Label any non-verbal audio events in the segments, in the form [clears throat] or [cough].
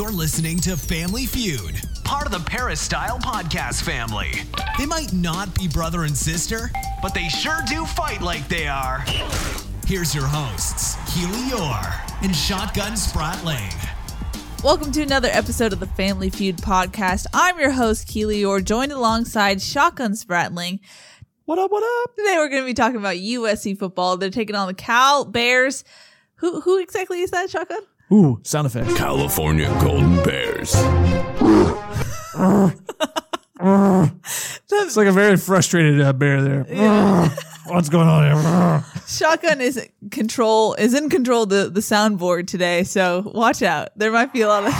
You're listening to Family Feud, part of the Peristyle Podcast family. They might not be brother and sister, but they sure do fight like they are. Here's your hosts, Keely Orr and Shotgun Spratling. Welcome to another episode of the Family Feud podcast. I'm your host, Keely Orr, joined alongside Shotgun Spratling. What up, what up? Today we're going to be talking about USC football. They're taking on the Cal Bears. Who who exactly is that, Shotgun? Ooh, sound effect. California Golden Bears. It's like a very frustrated uh, bear there. [laughs] What's going on here? [laughs] Shotgun is control is in control of the the soundboard today, so watch out. There might be a lot of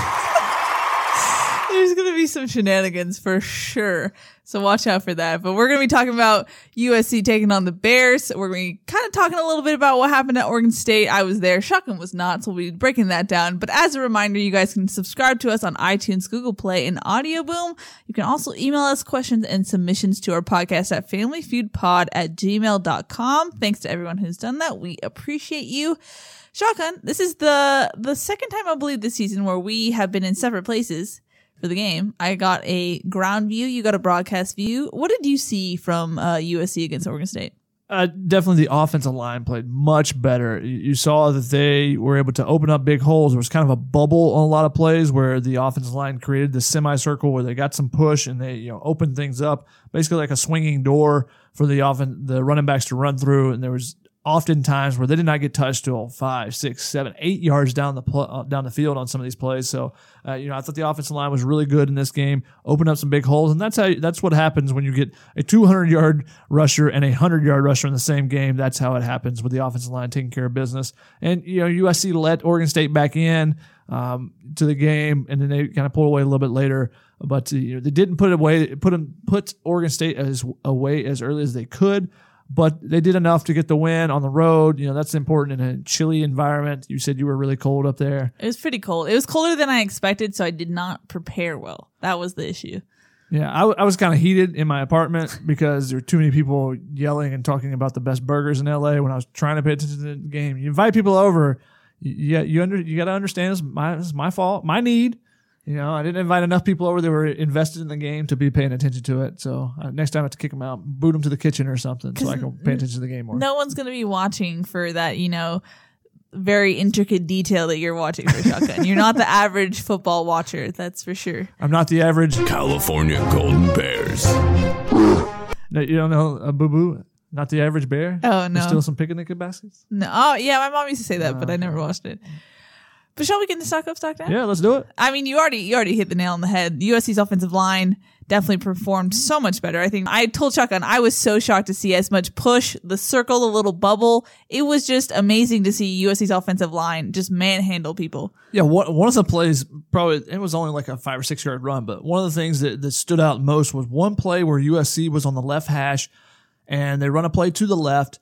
There's going to be some shenanigans for sure. So watch out for that. But we're going to be talking about USC taking on the Bears. We're going to be kind of talking a little bit about what happened at Oregon State. I was there. Shotgun was not. So we'll be breaking that down. But as a reminder, you guys can subscribe to us on iTunes, Google Play, and Audioboom. You can also email us questions and submissions to our podcast at familyfeudpod at gmail.com. Thanks to everyone who's done that. We appreciate you. Shotgun, this is the the second time I believe this season where we have been in separate places for the game. I got a ground view. You got a broadcast view. What did you see from uh, USC against Oregon State? Uh, definitely the offensive line played much better. You, saw that they were able to open up big holes. There was kind of a bubble on a lot of plays where the offensive line created the semicircle where they got some push and they you know opened things up, basically like a swinging door for the offen- the running backs to run through. And there was often times where they did not get touched till five, six, seven, eight yards down the pl- uh, down the field on some of these plays. So, uh, you know, I thought the offensive line was really good in this game, opened up some big holes, and that's how that's what happens when you get a 200 yard rusher and a 100 yard rusher in the same game. That's how it happens with the offensive line taking care of business. And you know, USC let Oregon State back in um, to the game, and then they kind of pulled away a little bit later. But uh, you know, they didn't put it away, put put Oregon State as away as early as they could but they did enough to get the win on the road. You know, that's important in a chilly environment. You said you were really cold up there. It was pretty cold. It was colder than I expected, so I did not prepare well. That was the issue. Yeah, I, w- I was kind of heated in my apartment [laughs] because there were too many people yelling and talking about the best burgers in LA when I was trying to pay attention to the game. You invite people over, you you, you, under, you got to understand it's my, it's my fault, my need. You know, I didn't invite enough people over that were invested in the game to be paying attention to it. So uh, next time I have to kick them out, boot them to the kitchen or something so I can pay attention to the game more. No one's going to be watching for that, you know, very intricate detail that you're watching for Shotgun. you're not the [laughs] average football watcher, that's for sure. I'm not the average. California Golden Bears. No, you don't know a boo boo? Not the average bear? Oh, no. Still some picnic baskets? No, oh yeah, my mom used to say that, but I never watched it. But shall we get into stock up, stock down? Yeah, let's do it. I mean, you already you already hit the nail on the head. USC's offensive line definitely performed so much better. I think I told Shotgun I was so shocked to see as much push, the circle, the little bubble. It was just amazing to see USC's offensive line just manhandle people. Yeah, one, one of the plays probably it was only like a five or six yard run, but one of the things that, that stood out most was one play where USC was on the left hash and they run a play to the left.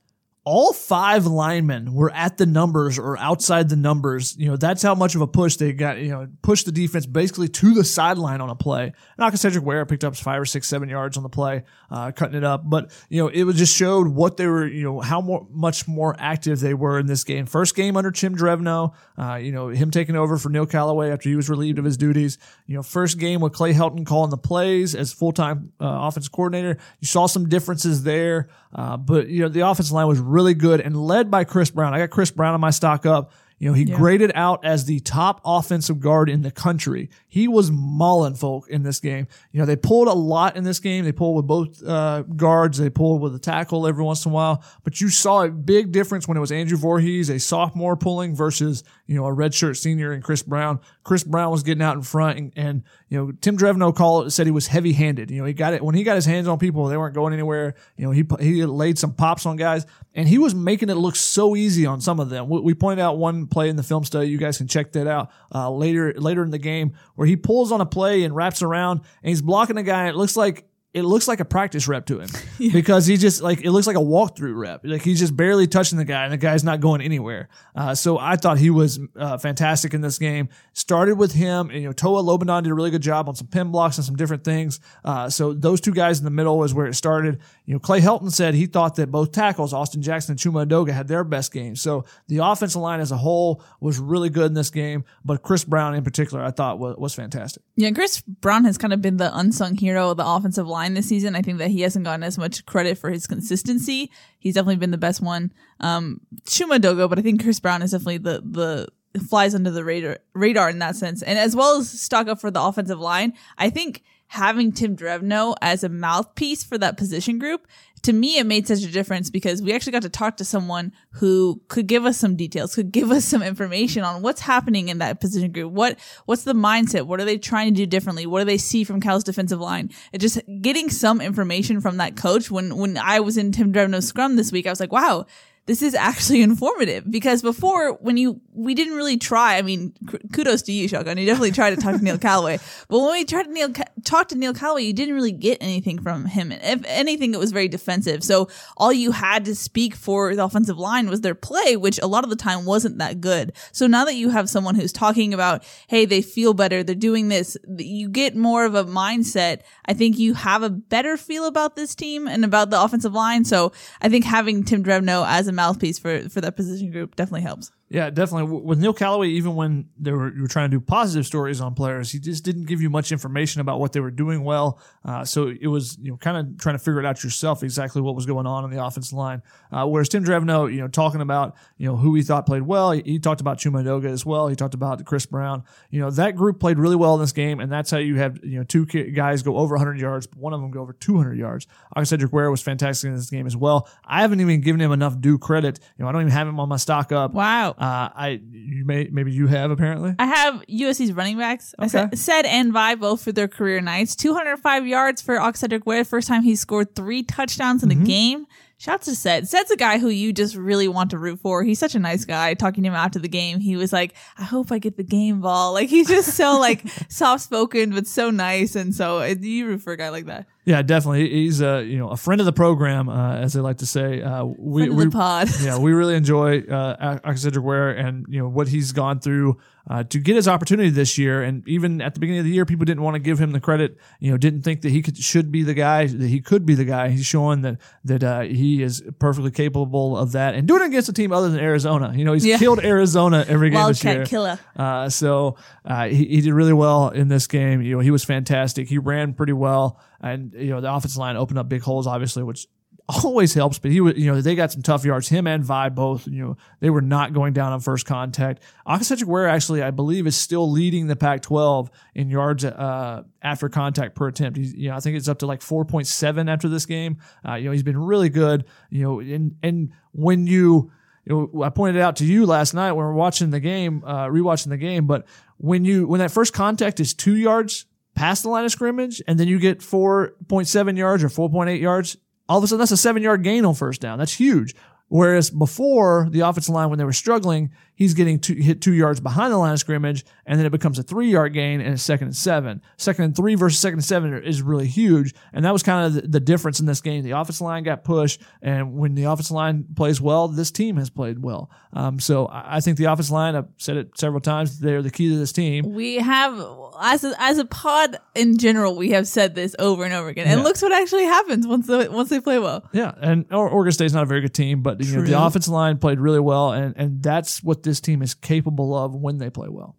All five linemen were at the numbers or outside the numbers. You know, that's how much of a push they got, you know, pushed the defense basically to the sideline on a play. Not Cedric Ware picked up five or six, seven yards on the play, uh, cutting it up. But, you know, it was just showed what they were, you know, how more, much more active they were in this game. First game under Tim Drevno, uh, you know, him taking over for Neil Callaway after he was relieved of his duties. You know, first game with Clay Helton calling the plays as full-time uh, offense coordinator. You saw some differences there. Uh, but, you know, the offensive line was really good and led by Chris Brown. I got Chris Brown on my stock up. You know, he graded out as the top offensive guard in the country. He was mauling folk in this game. You know, they pulled a lot in this game. They pulled with both uh, guards. They pulled with a tackle every once in a while. But you saw a big difference when it was Andrew Voorhees, a sophomore pulling versus, you know, a redshirt senior and Chris Brown. Chris Brown was getting out in front and, and you know, Tim Drevno called said he was heavy handed. You know, he got it when he got his hands on people, they weren't going anywhere. You know, he he laid some pops on guys and he was making it look so easy on some of them. We, we pointed out one play in the film study. You guys can check that out uh, later later in the game where he pulls on a play and wraps around and he's blocking a guy. It looks like it looks like a practice rep to him [laughs] because he just like it looks like a walkthrough rep. Like he's just barely touching the guy, and the guy's not going anywhere. Uh, so I thought he was uh, fantastic in this game. Started with him, and you know Toa Lobendahn did a really good job on some pin blocks and some different things. Uh, so those two guys in the middle is where it started. You know Clay Helton said he thought that both tackles, Austin Jackson and Chuma Edoga, had their best game. So the offensive line as a whole was really good in this game, but Chris Brown in particular, I thought was, was fantastic. Yeah, Chris Brown has kind of been the unsung hero of the offensive line this season. I think that he hasn't gotten as much credit for his consistency. He's definitely been the best one. Um, Chuma Edoga, but I think Chris Brown is definitely the the flies under the radar radar in that sense. And as well as stock up for the offensive line, I think having Tim Drevno as a mouthpiece for that position group, to me, it made such a difference because we actually got to talk to someone who could give us some details, could give us some information on what's happening in that position group. What, what's the mindset? What are they trying to do differently? What do they see from Cal's defensive line? It just getting some information from that coach. When, when I was in Tim Drevno's scrum this week, I was like, wow, this is actually [laughs] informative because before when you we didn't really try i mean kudos to you shotgun you definitely tried to talk to neil [laughs] callaway but when we tried to neil talk to neil callaway you didn't really get anything from him. And if anything it was very defensive. So all you had to speak for the offensive line was their play which a lot of the time wasn't that good. So now that you have someone who's talking about hey they feel better they're doing this you get more of a mindset. I think you have a better feel about this team and about the offensive line. So i think having tim drevno as a mouthpiece for for that position group definitely helps. Yeah, definitely. With Neil Callaway, even when they were you were trying to do positive stories on players, he just didn't give you much information about what they were doing well. Uh, so it was you know kind of trying to figure it out yourself exactly what was going on in the offensive line. Uh, whereas Tim Drevno, you know, talking about you know who he thought played well, he, he talked about Chuma Edoga as well. He talked about Chris Brown. You know that group played really well in this game, and that's how you have you know two guys go over 100 yards, but one of them go over 200 yards. Cedric Ware was fantastic in this game as well. I haven't even given him enough due credit. You know, I don't even have him on my stock up. Wow. Uh, I you may maybe you have apparently. I have USC's running backs. Okay. I said, Sed and Vi both for their career nights. 205 yards for Cedric Ware. First time he scored three touchdowns in mm-hmm. a game. Shouts to Sed. Sed's a guy who you just really want to root for. He's such a nice guy. Talking to him after the game, he was like, "I hope I get the game ball." Like he's just so like [laughs] soft spoken, but so nice, and so you root for a guy like that. Yeah, definitely. He's a you know a friend of the program, uh, as they like to say. Uh, we, friend of we, pod. [laughs] yeah, we really enjoy uh, Cedric Ware and you know what he's gone through uh, to get his opportunity this year. And even at the beginning of the year, people didn't want to give him the credit. You know, didn't think that he could should be the guy that he could be the guy. He's showing that that uh, he is perfectly capable of that and doing it against a team other than Arizona. You know, he's yeah. killed Arizona every game Wildcat this year. killer. Uh, so uh, he, he did really well in this game. You know, he was fantastic. He ran pretty well and you know the offensive line opened up big holes, obviously, which [laughs] always helps. But he was, you know, they got some tough yards. Him and Vi both, you know, they were not going down on first contact. Cedric Ware actually, I believe, is still leading the Pac-12 in yards uh, after contact per attempt. He's, you know, I think it's up to like 4.7 after this game. Uh, you know, he's been really good. You know, and and when you you know, I pointed out to you last night when we are watching the game, uh, rewatching the game, but when you, when that first contact is two yards past the line of scrimmage and then you get 4.7 yards or 4.8 yards, all of a sudden that's a seven yard gain on first down. That's huge. Whereas before the offensive line, when they were struggling, he's getting two, hit two yards behind the line of scrimmage, and then it becomes a three yard gain and a second and seven. Second and three versus second and seven is really huge, and that was kind of the, the difference in this game. The offensive line got pushed, and when the offensive line plays well, this team has played well. Um, so I think the offensive line, I've said it several times, they're the key to this team. We have, as a, as a pod in general, we have said this over and over again, and yeah. looks what actually happens once the, once they play well. Yeah, and Oregon State's not a very good team, but you know the offensive line played really well, and and that's what this team is capable of when they play well.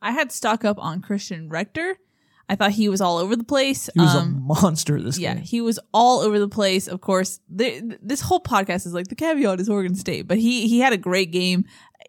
I had stock up on Christian Rector. I thought he was all over the place. He was um, a monster this yeah, game. Yeah, he was all over the place. Of course, this whole podcast is like the caveat is Oregon State, but he he had a great game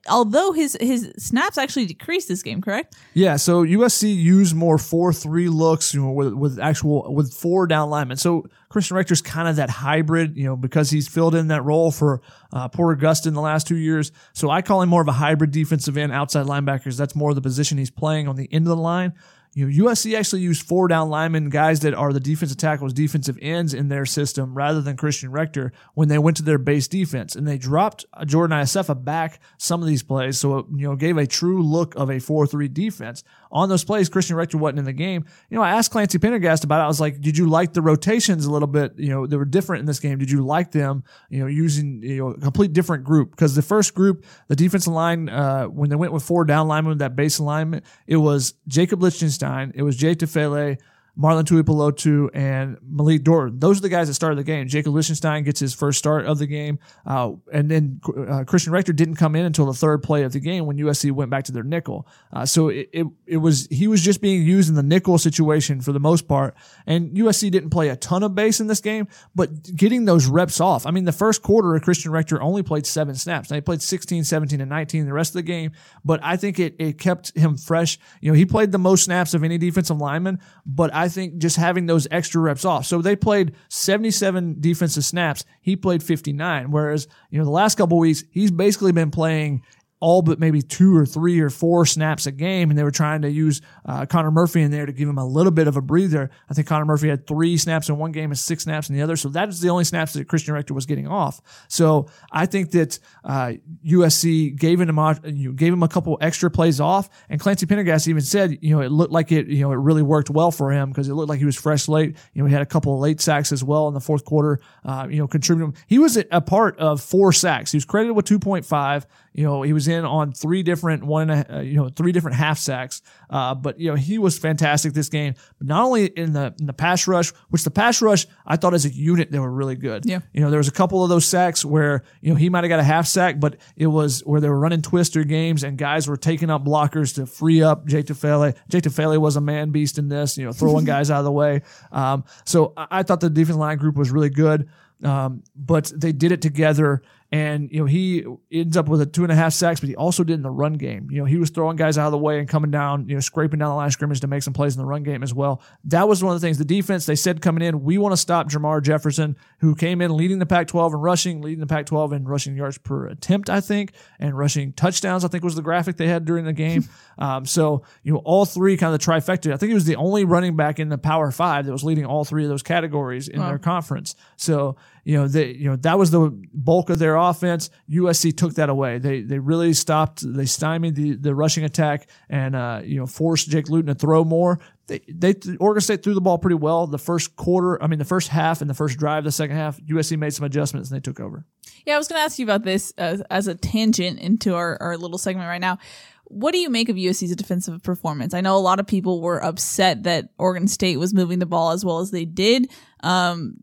although his his snaps actually decreased this game, correct? Yeah, so USC used more four three looks, you know, with with actual with four down linemen. So Christian Rector's kind of that hybrid, you know, because he's filled in that role for uh, Porter Gustin the last two years. So I call him more of a hybrid defensive end outside linebackers. That's more the position he's playing on the end of the line. You know, USC actually used four down linemen, guys that are the defensive tackles, defensive ends in their system, rather than Christian Rector when they went to their base defense, and they dropped Jordan Iosefa back some of these plays, so it, you know gave a true look of a four-three defense on those plays. Christian Rector wasn't in the game. You know, I asked Clancy Pendergast about it. I was like, "Did you like the rotations a little bit? You know, they were different in this game. Did you like them? You know, using you know a complete different group because the first group, the defensive line, uh, when they went with four down linemen, that base alignment, it was Jacob Lichtenstein, it was Jay Tufele, Marlon Tuipulotu and Malik Dorton. Those are the guys that started the game. Jacob Lichtenstein gets his first start of the game. Uh, and then uh, Christian Rector didn't come in until the third play of the game when USC went back to their nickel. Uh, so it, it, it, was, he was just being used in the nickel situation for the most part. And USC didn't play a ton of base in this game, but getting those reps off. I mean, the first quarter, Christian Rector only played seven snaps. Now he played 16, 17, and 19 the rest of the game, but I think it, it kept him fresh. You know, he played the most snaps of any defensive lineman, but I think just having those extra reps off. So they played 77 defensive snaps. He played 59. Whereas, you know, the last couple weeks, he's basically been playing all but maybe two or three or four snaps a game, and they were trying to use uh, Connor Murphy in there to give him a little bit of a breather. I think Connor Murphy had three snaps in one game and six snaps in the other, so that is the only snaps that Christian Rector was getting off. So I think that uh, USC gave him a, you gave him a couple extra plays off, and Clancy Pendergast even said, you know, it looked like it, you know, it really worked well for him because it looked like he was fresh late. You know, he had a couple of late sacks as well in the fourth quarter. Uh, you know, contributing. He was a part of four sacks. He was credited with 2.5. You know, he was in on three different one, uh, you know, three different half sacks. Uh, but you know, he was fantastic this game. But not only in the in the pass rush, which the pass rush I thought as a unit they were really good. Yeah. You know, there was a couple of those sacks where you know he might have got a half sack, but it was where they were running twister games and guys were taking up blockers to free up Jake Tufele. Jake Tufele was a man beast in this. You know, throwing [laughs] guys out of the way. Um, so I, I thought the defense line group was really good. Um, but they did it together and, you know, he ends up with a two and a half sacks, but he also did in the run game. You know, he was throwing guys out of the way and coming down, you know, scraping down the line of scrimmage to make some plays in the run game as well. That was one of the things. The defense, they said coming in, we want to stop Jermar Jefferson, who came in leading the Pac 12 in rushing, leading the Pac 12 in rushing yards per attempt, I think, and rushing touchdowns, I think was the graphic they had during the game. [laughs] um, so, you know, all three kind of the trifecta. I think he was the only running back in the Power Five that was leading all three of those categories in wow. their conference. So, you know, they, you know, that was the bulk of their offense. USC took that away. They, they really stopped, they stymied the, the rushing attack and, uh, you know, forced Jake Luton to throw more. They, they, Oregon State threw the ball pretty well. The first quarter, I mean, the first half and the first drive, the second half, USC made some adjustments and they took over. Yeah, I was going to ask you about this as, as a tangent into our, our little segment right now. What do you make of USC's defensive performance? I know a lot of people were upset that Oregon State was moving the ball as well as they did. Um,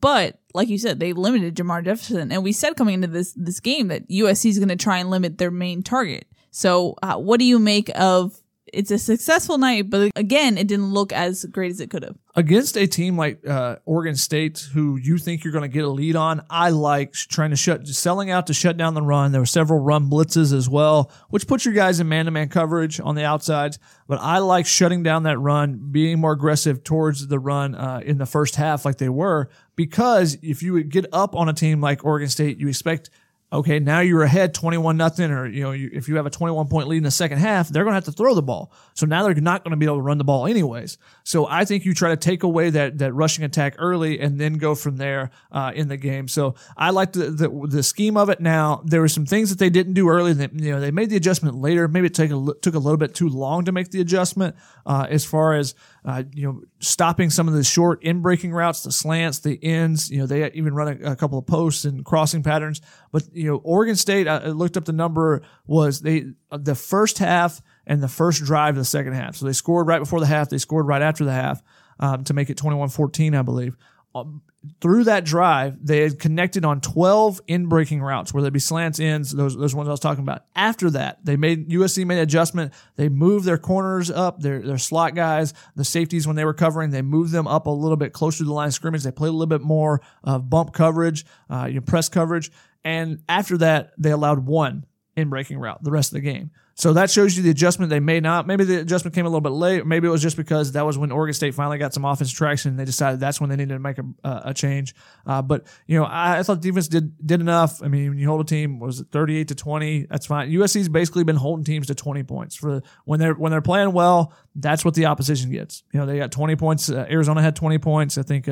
but like you said, they limited Jermar Jefferson, and we said coming into this this game that USC is going to try and limit their main target. So, uh, what do you make of it's a successful night, but again, it didn't look as great as it could have. Against a team like uh, Oregon State, who you think you're going to get a lead on, I like trying to shut, selling out to shut down the run. There were several run blitzes as well, which puts your guys in man to man coverage on the outsides. But I like shutting down that run, being more aggressive towards the run uh, in the first half, like they were, because if you would get up on a team like Oregon State, you expect okay, now you're ahead 21 nothing, or, you know, you, if you have a 21 point lead in the second half, they're going to have to throw the ball. So now they're not going to be able to run the ball anyways. So I think you try to take away that, that rushing attack early and then go from there, uh, in the game. So I like the, the, the, scheme of it now. There were some things that they didn't do early that, you know, they made the adjustment later. Maybe it took a, took a little bit too long to make the adjustment, uh, as far as, uh, you know, stopping some of the short in breaking routes, the slants, the ends. You know, they even run a, a couple of posts and crossing patterns. But you know, Oregon State, I looked up the number was they the first half and the first drive of the second half. So they scored right before the half. They scored right after the half um, to make it 21-14, I believe. Um, through that drive, they had connected on 12 in breaking routes, where it be slants, ends, those, those ones I was talking about. After that, they made, USC made adjustment. They moved their corners up, their, their slot guys, the safeties when they were covering, they moved them up a little bit closer to the line of scrimmage. They played a little bit more of bump coverage, uh, you know, press coverage. And after that, they allowed one in breaking route the rest of the game. So that shows you the adjustment they made not. Maybe the adjustment came a little bit late. Maybe it was just because that was when Oregon State finally got some offense traction. And they decided that's when they needed to make a, a change. Uh, but you know, I, I, thought defense did did enough. I mean, you hold a team was it thirty eight to twenty? That's fine. USC's basically been holding teams to twenty points for when they're when they're playing well. That's what the opposition gets. You know, they got twenty points. Uh, Arizona had twenty points. I think.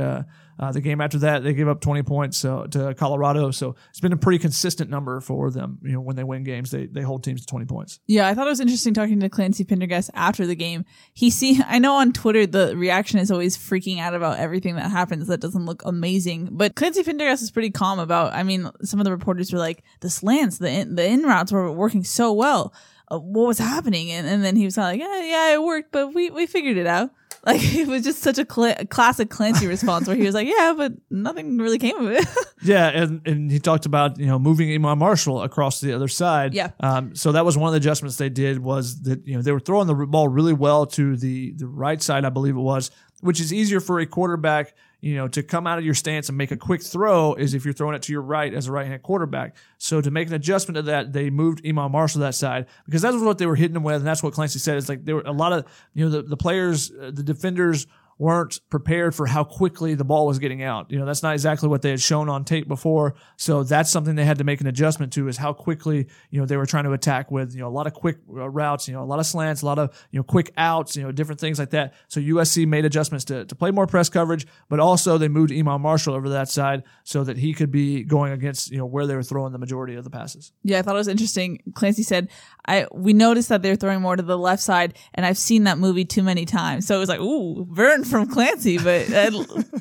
Uh, uh, the game after that, they gave up 20 points so, to Colorado. So it's been a pretty consistent number for them. You know, when they win games, they, they hold teams to 20 points. Yeah, I thought it was interesting talking to Clancy Pendergast after the game. He see, [laughs] I know on Twitter the reaction is always freaking out about everything that happens that doesn't look amazing, but Clancy Pendergast is pretty calm about. I mean, some of the reporters were like, the slants, the in, the in routes were working so well. Uh, what was happening? And, and then he was like, yeah, yeah, it worked, but we we figured it out. Like [laughs] it was just such a cl- classic Clancy [laughs] response where he was like, "Yeah, but nothing really came of it." [laughs] yeah, and, and he talked about you know moving Iman Marshall across to the other side. Yeah. Um, so that was one of the adjustments they did was that you know they were throwing the ball really well to the the right side, I believe it was, which is easier for a quarterback you know, to come out of your stance and make a quick throw is if you're throwing it to your right as a right hand quarterback. So to make an adjustment to that, they moved Iman Marshall that side because that's was what they were hitting him with, and that's what Clancy said. Is like there were a lot of you know the the players, uh, the defenders weren't prepared for how quickly the ball was getting out. You know, that's not exactly what they had shown on tape before. So that's something they had to make an adjustment to is how quickly, you know, they were trying to attack with, you know, a lot of quick uh, routes, you know, a lot of slants, a lot of, you know, quick outs, you know, different things like that. So USC made adjustments to, to play more press coverage, but also they moved Iman Marshall over that side so that he could be going against, you know, where they were throwing the majority of the passes. Yeah, I thought it was interesting. Clancy said, I, we noticed that they're throwing more to the left side and I've seen that movie too many times. So it was like, ooh, Vern from Clancy, but uh,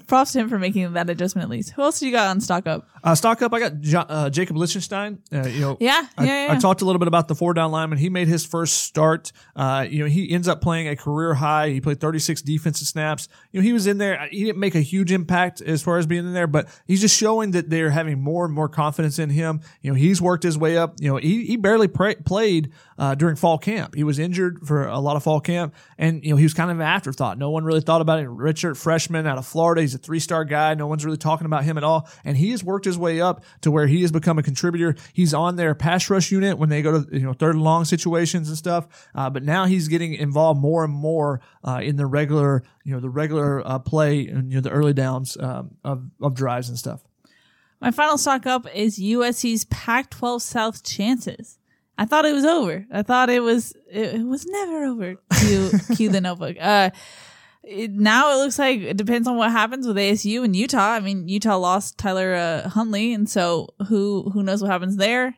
props to him for making that adjustment at least. Who else do you got on stock up? Uh, stock up, I got jo- uh, Jacob Lichtenstein. Uh, you know, yeah, I, yeah, yeah. I talked a little bit about the four down lineman. He made his first start. Uh, you know, he ends up playing a career high. He played 36 defensive snaps. You know, he was in there. He didn't make a huge impact as far as being in there, but he's just showing that they're having more and more confidence in him. You know, he's worked his way up. You know, he, he barely pra- played uh, during fall camp. He was injured for a lot of fall camp, and you know, he was kind of an afterthought. No one really thought about it. Richard, freshman out of Florida, he's a three star guy. No one's really talking about him at all, and he has worked his way up to where he has become a contributor. He's on their pass rush unit when they go to you know third and long situations and stuff. Uh, but now he's getting involved more and more uh, in the regular you know the regular uh, play and you know the early downs um, of of drives and stuff. My final stock up is USC's Pac-12 South chances. I thought it was over. I thought it was it, it was never over. Cue, [laughs] cue the notebook. Uh, it, now it looks like it depends on what happens with ASU and Utah. I mean, Utah lost Tyler uh, Huntley, and so who who knows what happens there?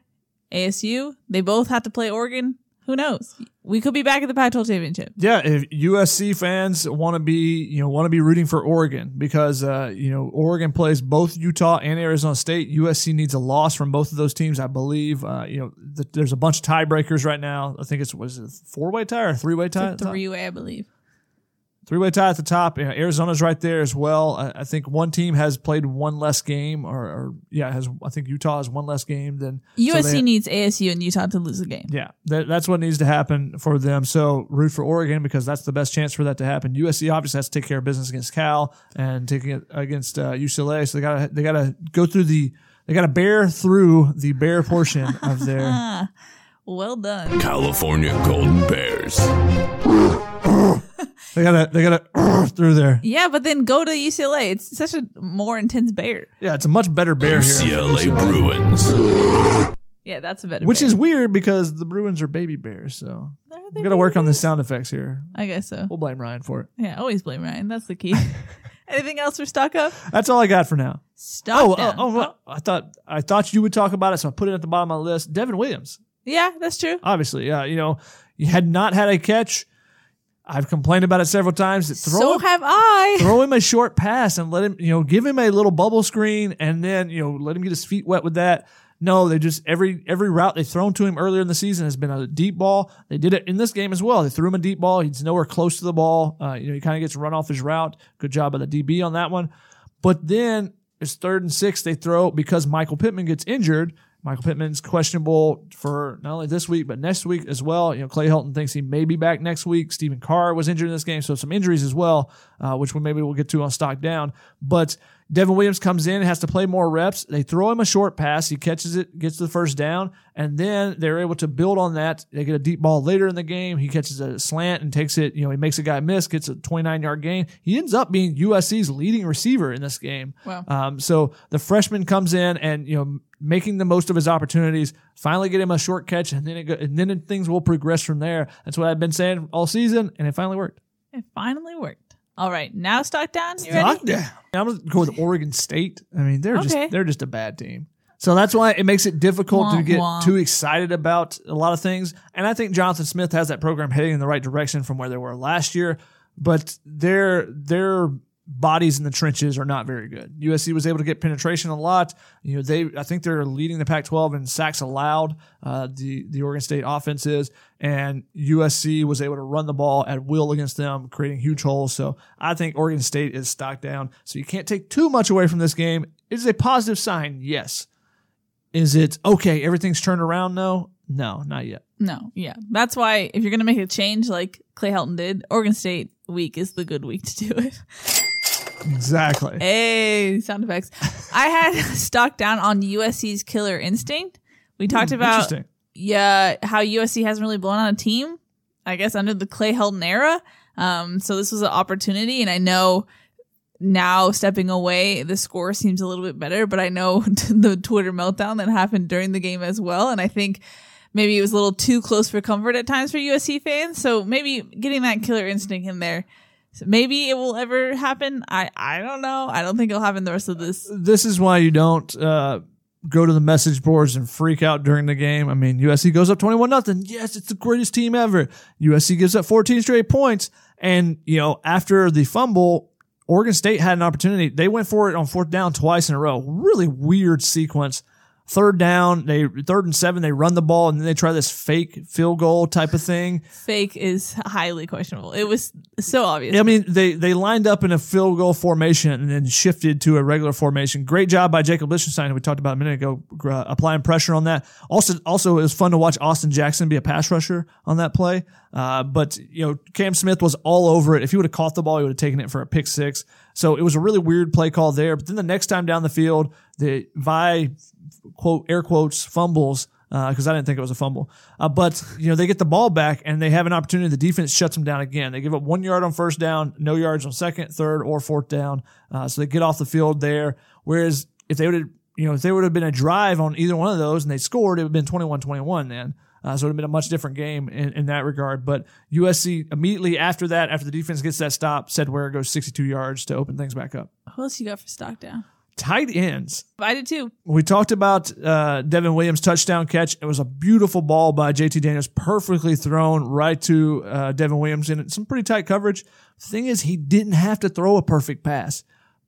ASU, they both have to play Oregon. Who knows? We could be back at the Pac-12 championship. Yeah, if USC fans want to be, you know, want to be rooting for Oregon because, uh, you know, Oregon plays both Utah and Arizona State. USC needs a loss from both of those teams, I believe. Uh, you know, th- there's a bunch of tiebreakers right now. I think it's was it four way tie or three way tie? Three way, I believe. Three way tie at the top. You know, Arizona's right there as well. I, I, think one team has played one less game, or, or, yeah, has I think Utah has one less game than USC so they, needs ASU and Utah to lose a game. Yeah, that, that's what needs to happen for them. So root for Oregon because that's the best chance for that to happen. USC obviously has to take care of business against Cal and taking it against uh, UCLA. So they got to they got to go through the they got to bear through the bear portion of their. [laughs] well done, California Golden Bears. [laughs] they gotta they gotta [clears throat] through there. Yeah, but then go to UCLA. It's such a more intense bear. Yeah, it's a much better bear UCLA here. Bruins. Yeah, that's a better. Which bear. is weird because the Bruins are baby bears, so we gotta work on the sound effects here. I guess so. We'll blame Ryan for it. Yeah, always blame Ryan. That's the key. [laughs] Anything else for stock up? That's all I got for now. Stock oh, oh down. oh, oh, I thought I thought you would talk about it, so I put it at the bottom of my list. Devon Williams. Yeah, that's true. Obviously, yeah. You know, you had not had a catch. I've complained about it several times. Throw so him, have I. Throw him a short pass and let him, you know, give him a little bubble screen and then, you know, let him get his feet wet with that. No, they just every every route they've thrown to him earlier in the season has been a deep ball. They did it in this game as well. They threw him a deep ball. He's nowhere close to the ball. Uh, you know, he kind of gets run off his route. Good job by the DB on that one. But then it's third and six. They throw because Michael Pittman gets injured. Michael Pittman's questionable for not only this week but next week as well. You know, Clay Helton thinks he may be back next week. Stephen Carr was injured in this game, so some injuries as well, uh, which we maybe we'll get to on stock down. But Devon Williams comes in, has to play more reps. They throw him a short pass. He catches it, gets the first down, and then they're able to build on that. They get a deep ball later in the game. He catches a slant and takes it. You know, he makes a guy miss, gets a 29 yard gain. He ends up being USC's leading receiver in this game. Wow. Um, so the freshman comes in and you know making the most of his opportunities. Finally, get him a short catch, and then it go, and then things will progress from there. That's what I've been saying all season, and it finally worked. It finally worked. All right, now stock down. You ready? Lockdown. I'm gonna go with Oregon State. I mean, they're Okay. just they're just a bad team. So that's why it makes it difficult to get wah. too excited about a lot of things. And I think Jonathan Smith has that program heading in the right direction from where they were last year. But their their bodies in the trenches are not very good. USC was able to get penetration a lot. You know, they I think they're leading the Pac-12 in sacks allowed. Uh, the the Oregon State offense is, and USC was able to run the ball at will against them, creating huge holes. So I think Oregon State is stocked down. So you can't take too much away from this game. It is a positive sign? Yes. Is it okay? Everything's turned around? No, no, not yet. No, yeah. That's why if you're gonna make a change like Clay Helton did, Oregon State week is the good week to do it. [laughs] Exactly. Hey, sound effects. I had [laughs] stock down on USC's killer instinct. We talked about yeah how USC hasn't really blown on a team. I guess under the Clay Helton era. Um, so this was an opportunity, and I know now stepping away, the score seems a little bit better. But I know [laughs] the Twitter meltdown that happened during the game as well, and I think maybe it was a little too close for comfort at times for USC fans. So maybe getting that killer instinct in there. Maybe it will ever happen. I, I don't know. I don't think it'll happen the rest of this. This is why you don't uh, go to the message boards and freak out during the game. I mean, USC goes up 21 nothing. Yes, it's the greatest team ever. USC gives up 14 straight points. And, you know, after the fumble, Oregon State had an opportunity. They went for it on fourth down twice in a row. Really weird sequence. Third down, they third and seven, they run the ball and then they try this fake field goal type of thing. Fake is highly questionable. It was so obvious. I mean, they they lined up in a field goal formation and then shifted to a regular formation. Great job by Jacob Lichtenstein, who we talked about a minute ago, uh, applying pressure on that. Also, also it was fun to watch Austin Jackson be a pass rusher on that play. Uh, but you know, Cam Smith was all over it. If he would have caught the ball, he would have taken it for a pick six. So it was a really weird play call there. But then the next time down the field, the Vi quote air quotes fumbles because I didn't think it was a fumble. Uh, but you know they get the ball back and they have an opportunity. The defense shuts them down again. They give up one yard on first down, no yards on second, third, or fourth down. Uh, so they get off the field there. Whereas if they would have, you know, if they would have been a drive on either one of those and they scored, it would have been 21-21 then. Uh, so it would have been a much different game in, in that regard. But USC immediately after that, after the defense gets that stop, Sed Ware it goes 62 yards to open things back up. What else you got for stock down? Tight ends. I did too. We talked about uh, Devon Williams' touchdown catch. It was a beautiful ball by JT Daniels, perfectly thrown right to uh, Devon Williams in some pretty tight coverage. Thing is, he didn't have to throw a perfect pass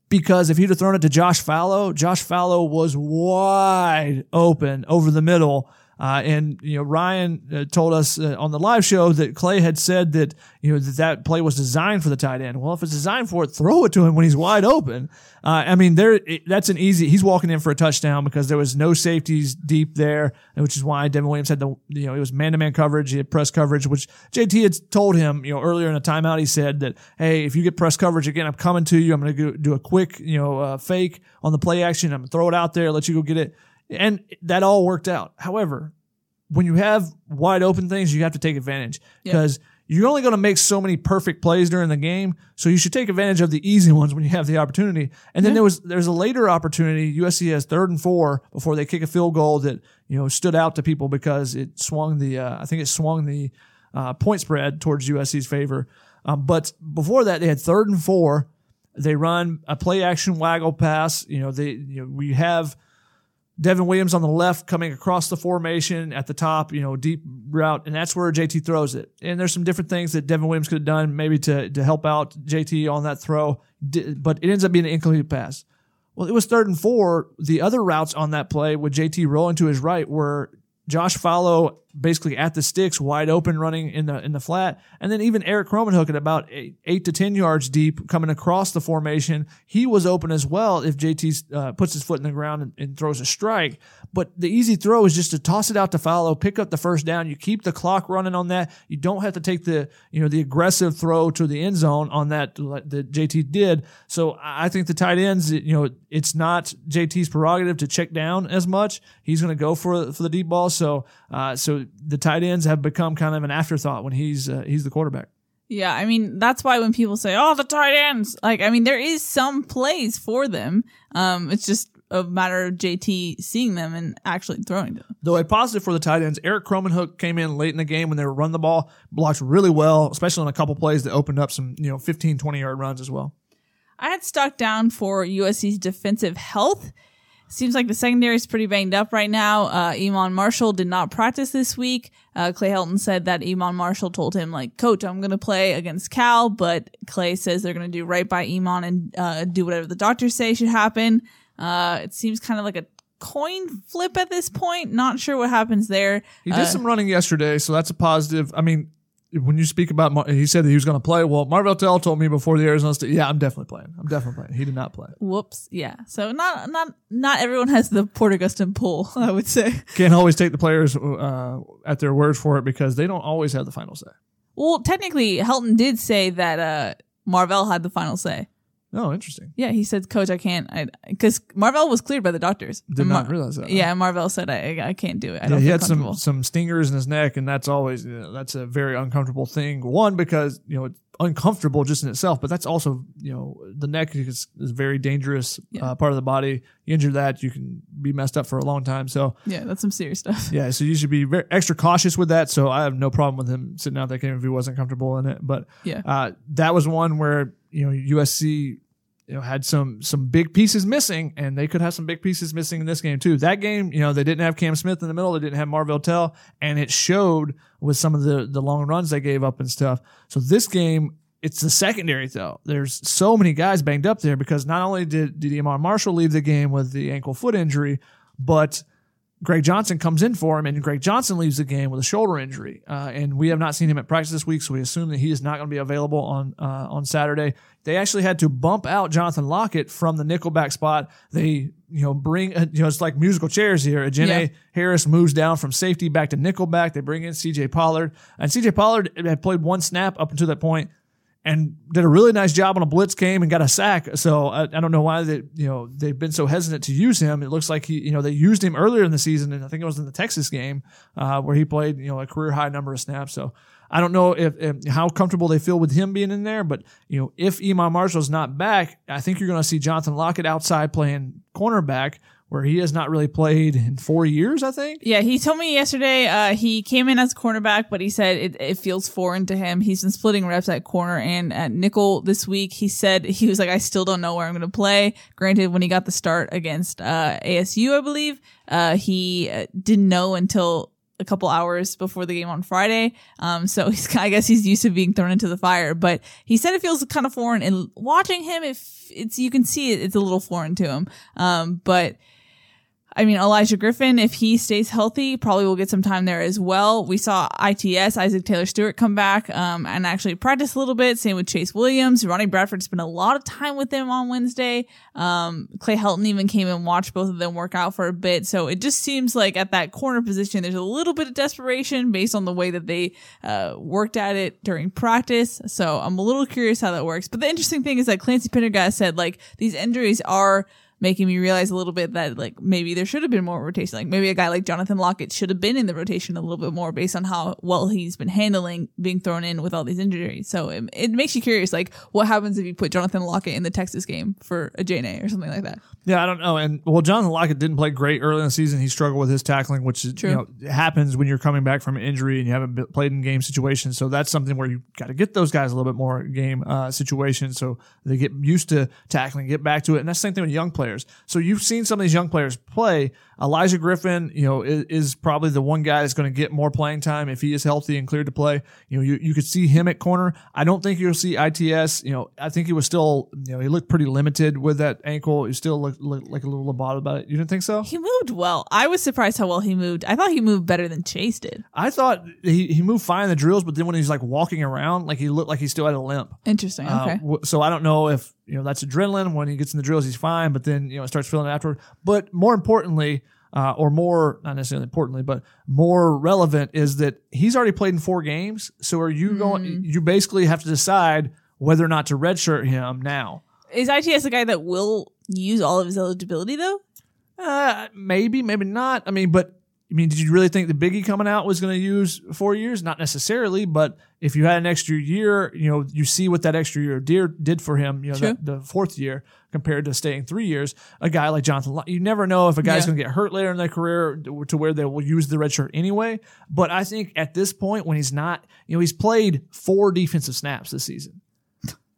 because if he'd have thrown it to Josh Falo, Josh Falo was wide open over the middle. Uh, and you know Ryan uh, told us uh, on the live show that Clay had said that you know that that play was designed for the tight end. Well, if it's designed for it, throw it to him when he's wide open. Uh, I mean, there it, that's an easy. He's walking in for a touchdown because there was no safeties deep there, which is why Devon Williams had the you know it was man to man coverage, he had press coverage, which JT had told him you know earlier in a timeout. He said that hey, if you get press coverage again, I'm coming to you. I'm going to do a quick you know uh, fake on the play action. I'm going to throw it out there, let you go get it. And that all worked out. However, when you have wide open things, you have to take advantage because you're only going to make so many perfect plays during the game. So you should take advantage of the easy ones when you have the opportunity. And then there was there's a later opportunity. USC has third and four before they kick a field goal that you know stood out to people because it swung the uh, I think it swung the uh, point spread towards USC's favor. Um, but before that, they had third and four. They run a play action waggle pass. You know they you know we have. Devon Williams on the left coming across the formation at the top, you know, deep route, and that's where JT throws it. And there's some different things that Devon Williams could have done maybe to, to help out JT on that throw, but it ends up being an incomplete pass. Well, it was third and four. The other routes on that play with JT rolling to his right were Josh Falo basically at the sticks, wide open, running in the in the flat, and then even Erik Krommenhoek at about eight, eight to ten yards deep, coming across the formation, he was open as well. If JT uh, puts his foot in the ground and, and throws a strike, but the easy throw is just to toss it out to Falo, pick up the first down. You keep the clock running on that. You don't have to take the you know the aggressive throw to the end zone on that that JT did. So I think the tight ends, you know, it's not JT's prerogative to check down as much. He's going to go for for the deep ball. So uh, so the tight ends have become kind of an afterthought when he's uh, he's the quarterback. Yeah, I mean that's why when people say, "Oh, the tight ends," like I mean there is some plays for them. Um, it's just a matter of JT seeing them and actually throwing them. Though a positive for the tight ends, Erik Krommenhoek came in late in the game when they were running the ball, blocked really well, especially on a couple plays that opened up some, you know, 15, 20 yard runs as well. I had stock down for USC's defensive health. Seems like the secondary is pretty banged up right now. Uh, Iman Marshall did not practice this week. Uh, Clay Helton said that Iman Marshall told him, like, coach, I'm going to play against Cal, but Clay says they're going to do right by Iman and uh, do whatever the doctors say should happen. Uh, it seems kind of like a coin flip at this point. Not sure what happens there. He did Uh, some running yesterday, so that's a positive. I mean, when you speak about, Mar- he said that he was going to play. Well, Marvell Tell told me before the Arizona State, yeah, I'm definitely playing. I'm definitely playing. He did not play. Whoops. Yeah. So not not not everyone has the Porter Gustin pull. [laughs] I would say. Can't always take the players uh, at their word for it because they don't always have the final say. Well, technically, Helton did say that uh, Marvell had the final say. Oh, interesting. Yeah, he said, "Coach, I can't," because Marvell was cleared by the doctors. Did And not realize that. Yeah, Marvell said, "I, I can't do it. I Yeah, don't he had some some stingers in his neck, and that's always you know, that's a very uncomfortable thing. One because you know it's uncomfortable just in itself, but that's also you know the neck is, is a very dangerous Yeah. uh, part of the body. You injure that, you can be messed up for a long time. So yeah, that's some serious stuff. [laughs] yeah, so you should be very extra cautious with that. So I have no problem with him sitting out that game if he wasn't comfortable in it. But Yeah. uh, that was one where you know USC you know had some some big pieces missing, and they could have some big pieces missing in this game too. That game, you know, they didn't have Cam Smith in the middle, they didn't have Marvell Tell, and it showed with some of the the long runs they gave up and stuff. So this game. It's the secondary though. There's so many guys banged up there because not only did did Iman Marshall leave the game with the ankle foot injury, but Greg Johnson comes in for him, and Greg Johnson leaves the game with a shoulder injury. Uh, and we have not seen him at practice this week, so we assume that he is not going to be available on uh, on Saturday. They actually had to bump out Jonathan Lockett from the nickelback spot. They, you know, bring uh, you know it's like musical chairs here. Ajene Yeah. Harris moves down from safety back to nickelback. They bring in C.J. Pollard, and C.J. Pollard had played one snap up until that point and did a really nice job on a blitz game and got a sack. So I, I don't know why they you know they've been so hesitant to use him. It looks like he you know they used him earlier in the season, and I think it was in the Texas game uh, where he played you know a career high number of snaps. So I don't know if, if how comfortable they feel with him being in there, but you know if Iman Marshall's not back, I think you're going to see Jonathan Lockett outside playing cornerback. Where he has not really played in four years, I think. Yeah, he told me yesterday uh, he came in as cornerback, but he said it, it feels foreign to him. He's been splitting reps at corner and at nickel this week. He said he was like, I still don't know where I'm going to play. Granted, when he got the start against uh, ASU, I believe, uh, he uh, didn't know until a couple hours before the game on Friday. Um, so [laughs] he's, I guess he's used to being thrown into the fire, but he said it feels kind of foreign and watching him, if it's, you can see it, it's a little foreign to him. Um, but I mean, Olaijah Griffin, if he stays healthy, probably will get some time there as well. We saw ITS, Isaac Taylor Stewart, come back um, and actually practice a little bit. Same with Chase Williams. Ronnie Bradford spent a lot of time with them on Wednesday. Um, Clay Helton even came and watched both of them work out for a bit. So it just seems like at that corner position, there's a little bit of desperation based on the way that they uh, worked at it during practice. So I'm a little curious how that works. But the interesting thing is that Clancy Pendergast said like these injuries are making me realize a little bit that like maybe there should have been more rotation. Like maybe a guy like Jonathan Lockett should have been in the rotation a little bit more based on how well he's been handling being thrown in with all these injuries. So it, it makes you curious, like what happens if you put Jonathan Lockett in the Texas game for a JNA or something like that? Yeah, I don't know. And well, Jonathan Lockett didn't play great early in the season. He struggled with his tackling, which is, you know happens when you're coming back from an injury and you haven't played in game situations. So that's something where you got to get those guys a little bit more game uh, situations so they get used to tackling, get back to it. And that's the same thing with young players. Players. So you've seen some of these young players play. Olaijah Griffin, you know, is, is probably the one guy that's going to get more playing time if he is healthy and cleared to play. You know, you, you could see him at corner. I don't think you'll see ITS. You know, I think he was still, you know, he looked pretty limited with that ankle. He still looked, looked like a little lobotomy about it. You didn't think so? He moved well. I was surprised how well he moved. I thought he moved better than Chase did. I thought he, he moved fine in the drills, but then when he's like walking around, like he looked like he still had a limp. Interesting. Uh, Okay. w- so I don't know if you know that's adrenaline. When he gets in the drills, he's fine, but then you know it starts feeling afterward. But more importantly, uh, or more not necessarily importantly, but more relevant is that he's already played in four games. So are you going? You basically have to decide whether or not to redshirt him now. Is ITS a guy that will use all of his eligibility though? Uh, maybe, maybe not. I mean, but I mean, did you really think the Biggie coming out was going to use four years? Not necessarily, but if you had an extra year, you know, you see what that extra year did, did for him. You know, True. that, the fourth year compared to staying three years. A guy like Jonathan, you never know if a guy's Yeah. going to get hurt later in their career to where they will use the red shirt anyway. But I think at this point, when he's not, you know, he's played four defensive snaps this season.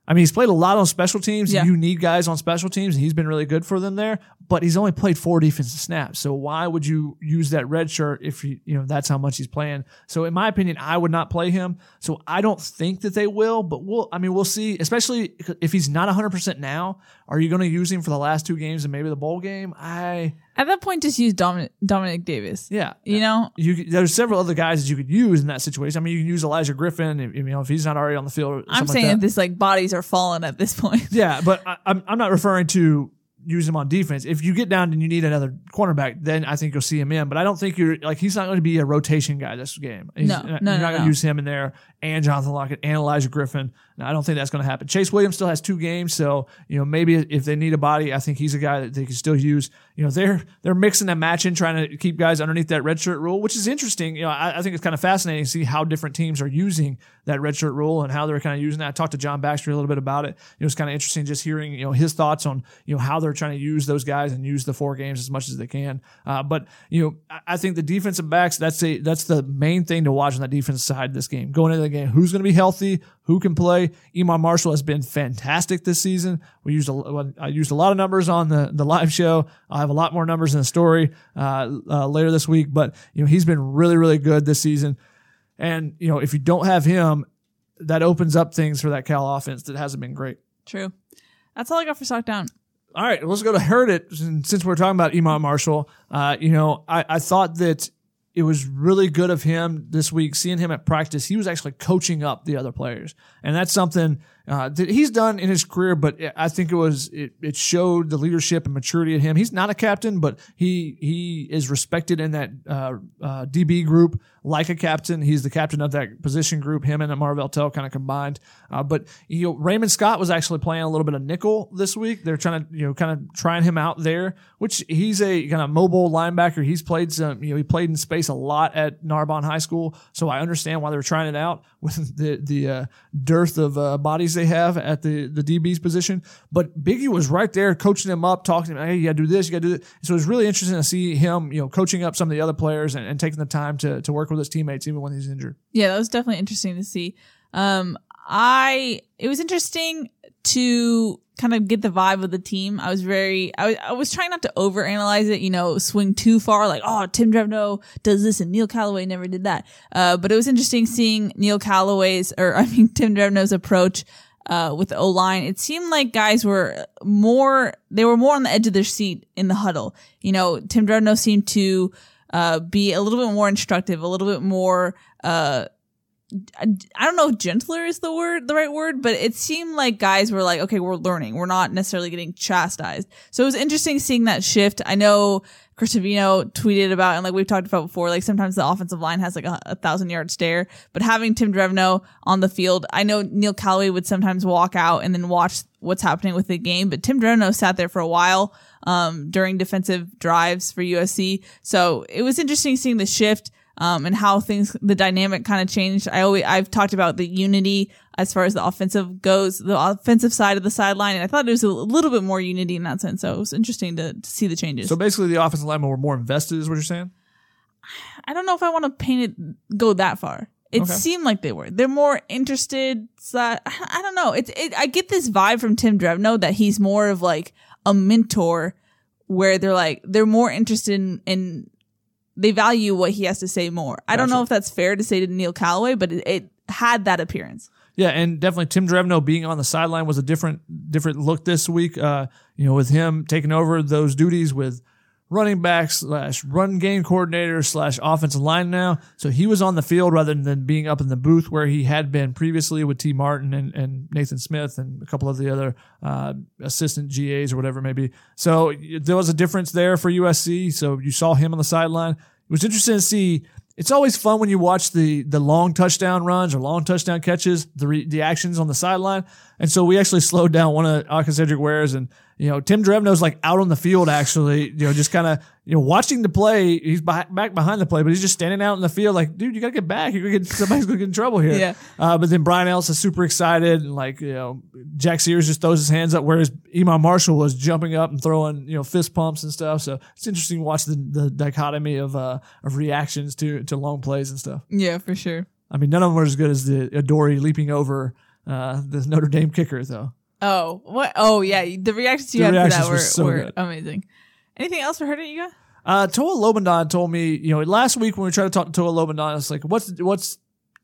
I mean, he's played a lot on special teams. Yeah. You need guys on special teams, and he's been really good for them there. But he's only played four defensive snaps. So why would you use that red shirt if you, you know that's how much he's playing? So in my opinion, I would not play him. So I don't think that they will. But we'll, I mean, we'll see. Especially if he's not 100 percent now. Are you going to use him for the last two games and maybe the bowl game? I At that point, just use Dominic, Dominic Davis. yeah. You know, You, there's several other guys that you could use in that situation. I mean, you can use Olaijah Griffin, if, you know, if he's not already on the field. I'm saying like that that. this like bodies are falling at this point. Yeah, but I, I'm I'm not referring to use him on defense. If you get down and you need another cornerback, then I think you'll see him in. But I don't think you're like he's not going to be a rotation guy this game. He's, No, you're no, not no, going to use him in there and Jonathan Lockett and Olaijah Griffin. No, I don't think that's going to happen. Chase Williams still has two games, so you know maybe if they need a body, I think he's a guy that they can still use. You know they're they're mixing and matching, trying to keep guys underneath that red shirt rule, which is interesting. You know I, I think it's kind of fascinating to see how different teams are using that red shirt rule and how they're kind of using that. I talked to John Baxter a little bit about it. It was kind of interesting just hearing you know his thoughts on you know how they're trying to use those guys and use the four games as much as they can. Uh, but you know I, I think the defensive backs that's a that's the main thing to watch on that defense side this game. Going into the game, who's going to be healthy, who can play. Iman Marshall has been fantastic this season. We used a, I used a lot of numbers on the the live show. I have a lot more numbers in the story uh, uh, later this week, but you know he's been really really good this season. And you know if you don't have him, that opens up things for that Cal offense that hasn't been great. True. That's all I got for Stock Down. All right, let's go to Heard It. Since since we're talking about Iman Marshall, uh, you know, I, I thought that it was really good of him this week, seeing him at practice. He was actually coaching up the other players. And that's something uh, he's done in his career, but I think it was, it, it showed the leadership and maturity in him. He's not a captain, but he, he is respected in that, uh, uh, DB group like a captain. He's the captain of that position group, him and Marvell Tell kind of combined. Uh, but, you know, Raymond Scott was actually playing a little bit of nickel this week. They're trying to, you know, kind of trying him out there, which he's a kind of mobile linebacker. He's played some, you know, he played in space a lot at Narbonne High School. So I understand why they're trying it out with [laughs] the, the, uh, dearth of, uh, bodies they have at the, the DB's position. But Biggie was right there coaching him up, talking to him, hey, you gotta do this, you gotta do this. So it was really interesting to see him, you know, coaching up some of the other players and, and taking the time to, to work with his teammates even when he's injured. Yeah, that was definitely interesting to see. Um, I it was interesting to kind of get the vibe of the team. I was very I was I was trying not to overanalyze it, you know, swing too far like, oh, Tim Drevno does this and Neil Callaway never did that. Uh, but it was interesting seeing Neil Callaway's or [laughs] I mean Tim Drevno's approach uh, with O line. It seemed like guys were more they were more on the edge of their seat in the huddle. You know, Tim Drevno seemed to uh, be a little bit more instructive, a little bit more uh I don't know if gentler is the word, the right word, but it seemed like guys were like, okay, we're learning. We're not necessarily getting chastised. So it was interesting seeing that shift. I know Chris Savino tweeted about, and like we've talked about before, like sometimes the offensive line has like a, a thousand yard stare, but having Tim Drevno on the field, I know Neil Callaway would sometimes walk out and then watch what's happening with the game, but Tim Drevno sat there for a while, um, during defensive drives for USC. So it was interesting seeing the shift um, and how things, the dynamic kind of changed. I always, I've talked about the unity as far as the offensive goes, the offensive side of the sideline. And I thought it was a little bit more unity in that sense. So it was interesting to, to see the changes. So basically the offensive linemen were more invested is what you're saying? I don't know if I want to paint it, go that far. It Okay. seemed like they were. They're more interested. So I, I don't know. It's, it, I get this vibe from Tim Drevno that he's more of like a mentor where they're like they're more interested in, in they value what he has to say more. I don't know if that's fair to say to Neil Callaway, but it, it had that appearance. Yeah, and definitely Tim Drevno being on the sideline was a different different look this week. Uh, you know, with him taking over those duties with running back slash run game coordinator slash offensive line now. So he was on the field rather than being up in the booth where he had been previously with Tee Martin and, and Nathan Smith and a couple of the other uh, assistant GAs or whatever it may be. So there was a difference there for USC. So you saw him on the sideline. It was interesting to see it's always fun when you watch the the long touchdown runs or long touchdown catches, the re, the actions on the sideline. And so we actually [laughs] slowed down one of Aca'Cedric Wares and you know Tim Drevno's like out on the field actually, you know, just kind of you know watching the play. He's back, back behind the play, but he's just standing out in the field like, dude, you gotta get back. You're gonna get somebody's gonna get in trouble here. [laughs] Yeah. Uh, but then Brian Ellis is super excited and like you know Jack Sears just throws his hands up, whereas Iman Marshall was jumping up and throwing you know fist pumps and stuff. So it's interesting to watch the, the dichotomy of uh of reactions to to long plays and stuff. Yeah, for sure. I mean, none of them are as good as the Adoree leaping over uh, the Notre Dame kicker, though. Oh, what? Oh, yeah. The reactions you The had for reactions that were were, so were good. amazing. Anything else for her you got? Uh, Toa Lobendahn told me, you know, last week when we tried to talk to Toa Lobendahn, I was like, "What's what's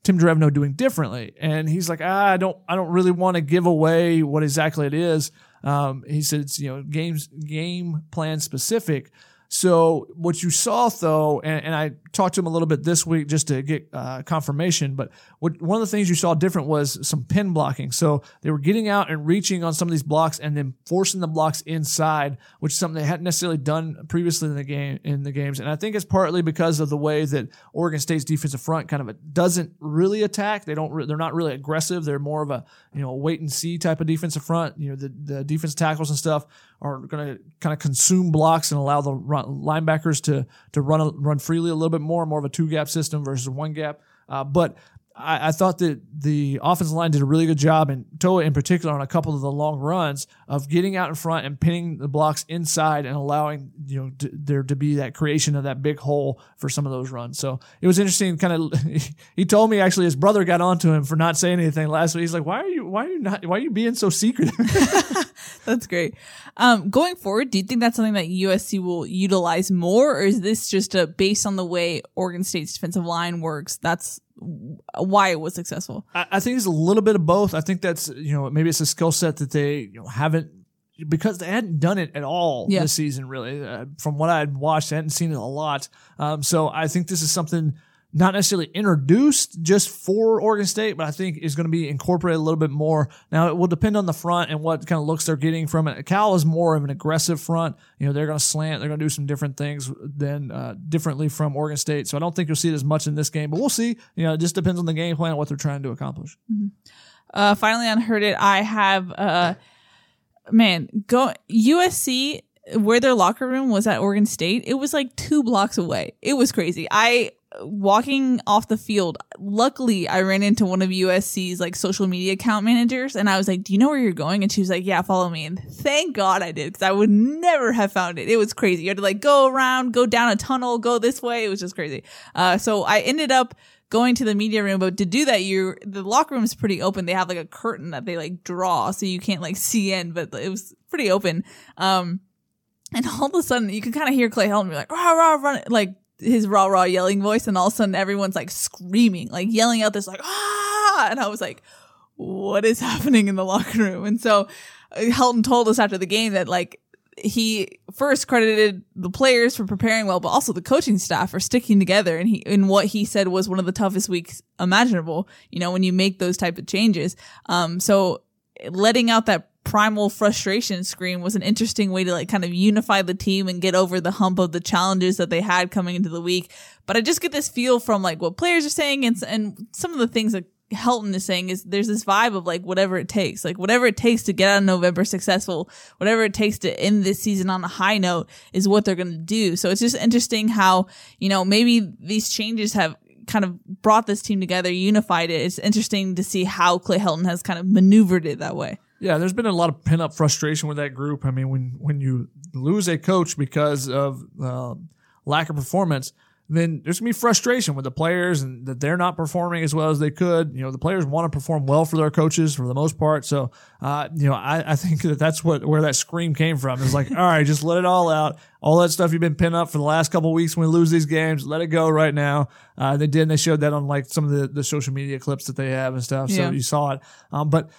Tim Drevno doing differently?" And he's like, ah, "I don't, I don't really want to give away what exactly it is." Um, he said it's you know games game plan specific. So what you saw though, and, and I talked to him a little bit this week just to get uh, confirmation, but what, one of the things you saw different was some pin blocking. So they were getting out and reaching on some of these blocks and then forcing the blocks inside, which is something they hadn't necessarily done previously in the game in the games. And I think it's partly because of the way that Oregon State's defensive front kind of doesn't really attack. They don't. Re- they're not really aggressive. They're more of a you know wait and see type of defensive front. You know the the defense tackles and stuff are going to kind of consume blocks and allow the run, linebackers to to run run freely a little bit more, and more of a two gap system versus one gap. Uh, but I, I thought that the offensive line did a really good job, and Toa in particular on a couple of the long runs of getting out in front and pinning the blocks inside and allowing you know d- there to be that creation of that big hole for some of those runs. So it was interesting. Kind of, [laughs] he told me actually his brother got onto him for not saying anything last week. He's like, "Why are you? Why are you not? Why are you being so secretive?" [laughs] That's great. Um, going forward, do you think that's something that USC will utilize more, or is this just a based on the way Oregon State's defensive line works? That's why it was successful. I, I think it's a little bit of both. I think that's you know maybe it's a skill set that they you know haven't because they hadn't done it at all Yeah. this season. Really, uh, from what I had watched, I hadn't seen it a lot. Um, so I think this is something not necessarily introduced just for Oregon State, but I think is going to be incorporated a little bit more. Now it will depend on the front and what kind of looks they're getting from it. Cal is more of an aggressive front. You know, they're going to slant, they're going to do some different things than uh, differently from Oregon State. So I don't think you'll see it as much in this game, but we'll see. You know, it just depends on the game plan and what they're trying to accomplish. Uh, finally on Heard It, I have, uh, man, go USC, where their locker room was at Oregon State, it was like two blocks away. It was crazy. I, walking off the field, luckily I ran into one of USC's like social media account managers and I was like, do you know where you're going? And she was like, yeah, follow me. And thank God I did because I would never have found it. It was crazy. You had to like go around, go down a tunnel, go this way. It was just crazy. Uh, so I ended up going to the media room, but to do that, you the locker room is pretty open. They have like a curtain that they like draw, so you can't like see in, but it was pretty open. Um, and all of a sudden, you can kind of hear Clay Helton be like rah rah run like his rah rah yelling voice, and all of a sudden, everyone's like screaming, like yelling out this like ah, and I was like, what is happening in the locker room? And so uh, Helton told us after the game that like he first credited the players for preparing well, but also the coaching staff for sticking together. And he, in what he said was one of the toughest weeks imaginable, you know, when you make those type of changes. Um, so letting out that primal frustration scream was an interesting way to like kind of unify the team and get over the hump of the challenges that they had coming into the week. But I just get this feel from like what players are saying and, and some of the things that Helton is saying is there's this vibe of like whatever it takes, like whatever it takes to get out of November successful, whatever it takes to end this season on a high note is what they're going to do. So it's just interesting how, you know, maybe these changes have kind of brought this team together, unified it. It's interesting to see how Clay Helton has kind of maneuvered it that way. Yeah, there's been a lot of pent up frustration with that group. I mean, when when you lose a coach because of uh, lack of performance, then there's gonna be frustration with the players and that they're not performing as well as they could. You know, the players want to perform well for their coaches for the most part. So, uh, you know, I, I think [laughs] that that's what where that scream came from. It's like, all right, just let it all out. All that stuff you've been pinned up for the last couple weeks when we lose these games, let it go right now. Uh, they did. And they showed that on like some of the, the social media clips that they have and stuff. So Yeah. you saw it. Um, but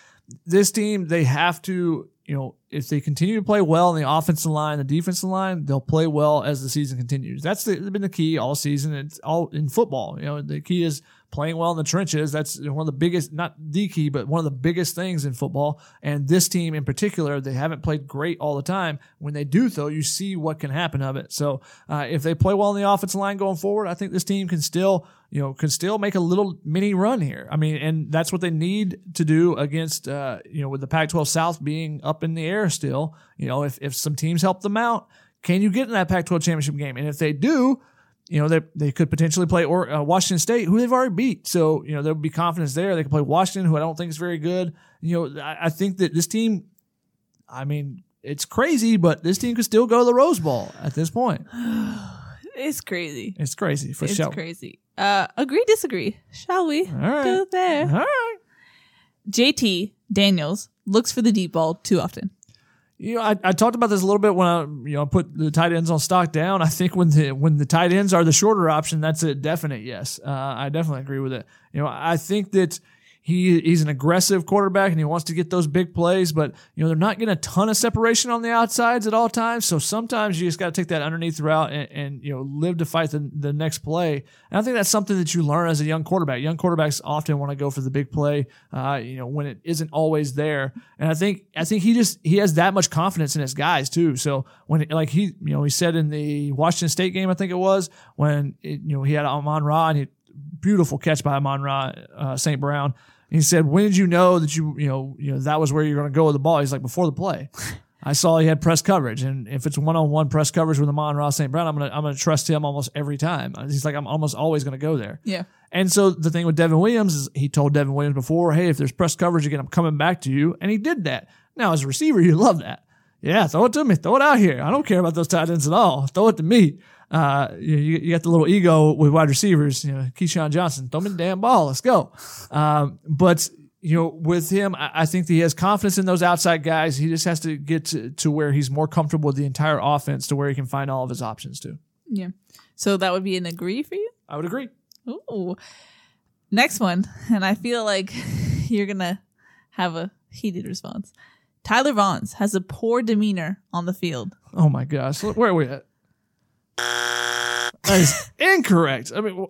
this team, they have to, you know, if they continue to play well in the offensive line, the defensive line, they'll play well as the season continues. That's the, been the key all season. It's all in football. You know, the key is playing well in the trenches. That's one of the biggest, not the key, but one of the biggest things in football. And this team in particular, they haven't played great all the time. When they do, though, you see what can happen of it. So uh, if they play well in the offensive line going forward, I think this team can still, you know, can still make a little mini run here. I mean, and that's what they need to do against, uh, you know, with the Pac-12 South being up in the air still. You know, if if some teams help them out, can you get in that Pac-12 championship game? And if they do, you know, they, they could potentially play or uh, Washington State, who they've already beat. So, you know, there'll be confidence there. They can play Washington, who I don't think is very good. You know, I, I think that this team, I mean, it's crazy, but this team could still go to the Rose Bowl at this point. [sighs] It's crazy. It's crazy for It's sure. crazy. Uh, agree, disagree. Shall we right. go there? All right. JT Daniels looks for the deep ball too often. You know, I, I talked about this a little bit when I you know put the tight ends on stock down. I think when the when the tight ends are the shorter option, that's a definite yes. Uh, I definitely agree with it. You know, I think that he he's an aggressive quarterback and he wants to get those big plays, but you know they're not getting a ton of separation on the outsides at all times. So sometimes you just got to take that underneath route and, and you know live to fight the, the next play. And I think that's something that you learn as a young quarterback. Young quarterbacks often want to go for the big play, uh, you know, when it isn't always there. And I think I think he just he has that much confidence in his guys too. So when like he you know he said in the Washington State game, I think it was when it, you know he had Amon Ra and he beautiful catch by Amon Ra uh, St. Brown. He said, "When did you know that you you know you know that was where you're going to go with the ball?" He's like, "Before the play." [laughs] I saw he had press coverage, and if it's one on one press coverage with Amon Ra St. Brown, I'm gonna I'm gonna trust him almost every time. He's like I'm almost always gonna go there. Yeah. And so the thing with Devon Williams is he told Devon Williams before, hey, if there's press coverage again, I'm coming back to you, and he did that. Now as a receiver, you love that. Yeah, throw it to me, throw it out here. I don't care about those tight ends at all. Throw it to me. Uh, you, you got the little ego with wide receivers. You know, Keyshawn Johnson, throw me the damn ball. Let's go. Um, but you know, with him, I, I think that he has confidence in those outside guys. He just has to get to, to where he's more comfortable with the entire offense, to where he can find all of his options too. Yeah. So that would be an agree for you? I would agree. Ooh. Next one, and I feel like [laughs] you're gonna have a heated response. Tyler Vaughns has a poor demeanor on the field. Oh my gosh, where are we at? That is incorrect. I mean,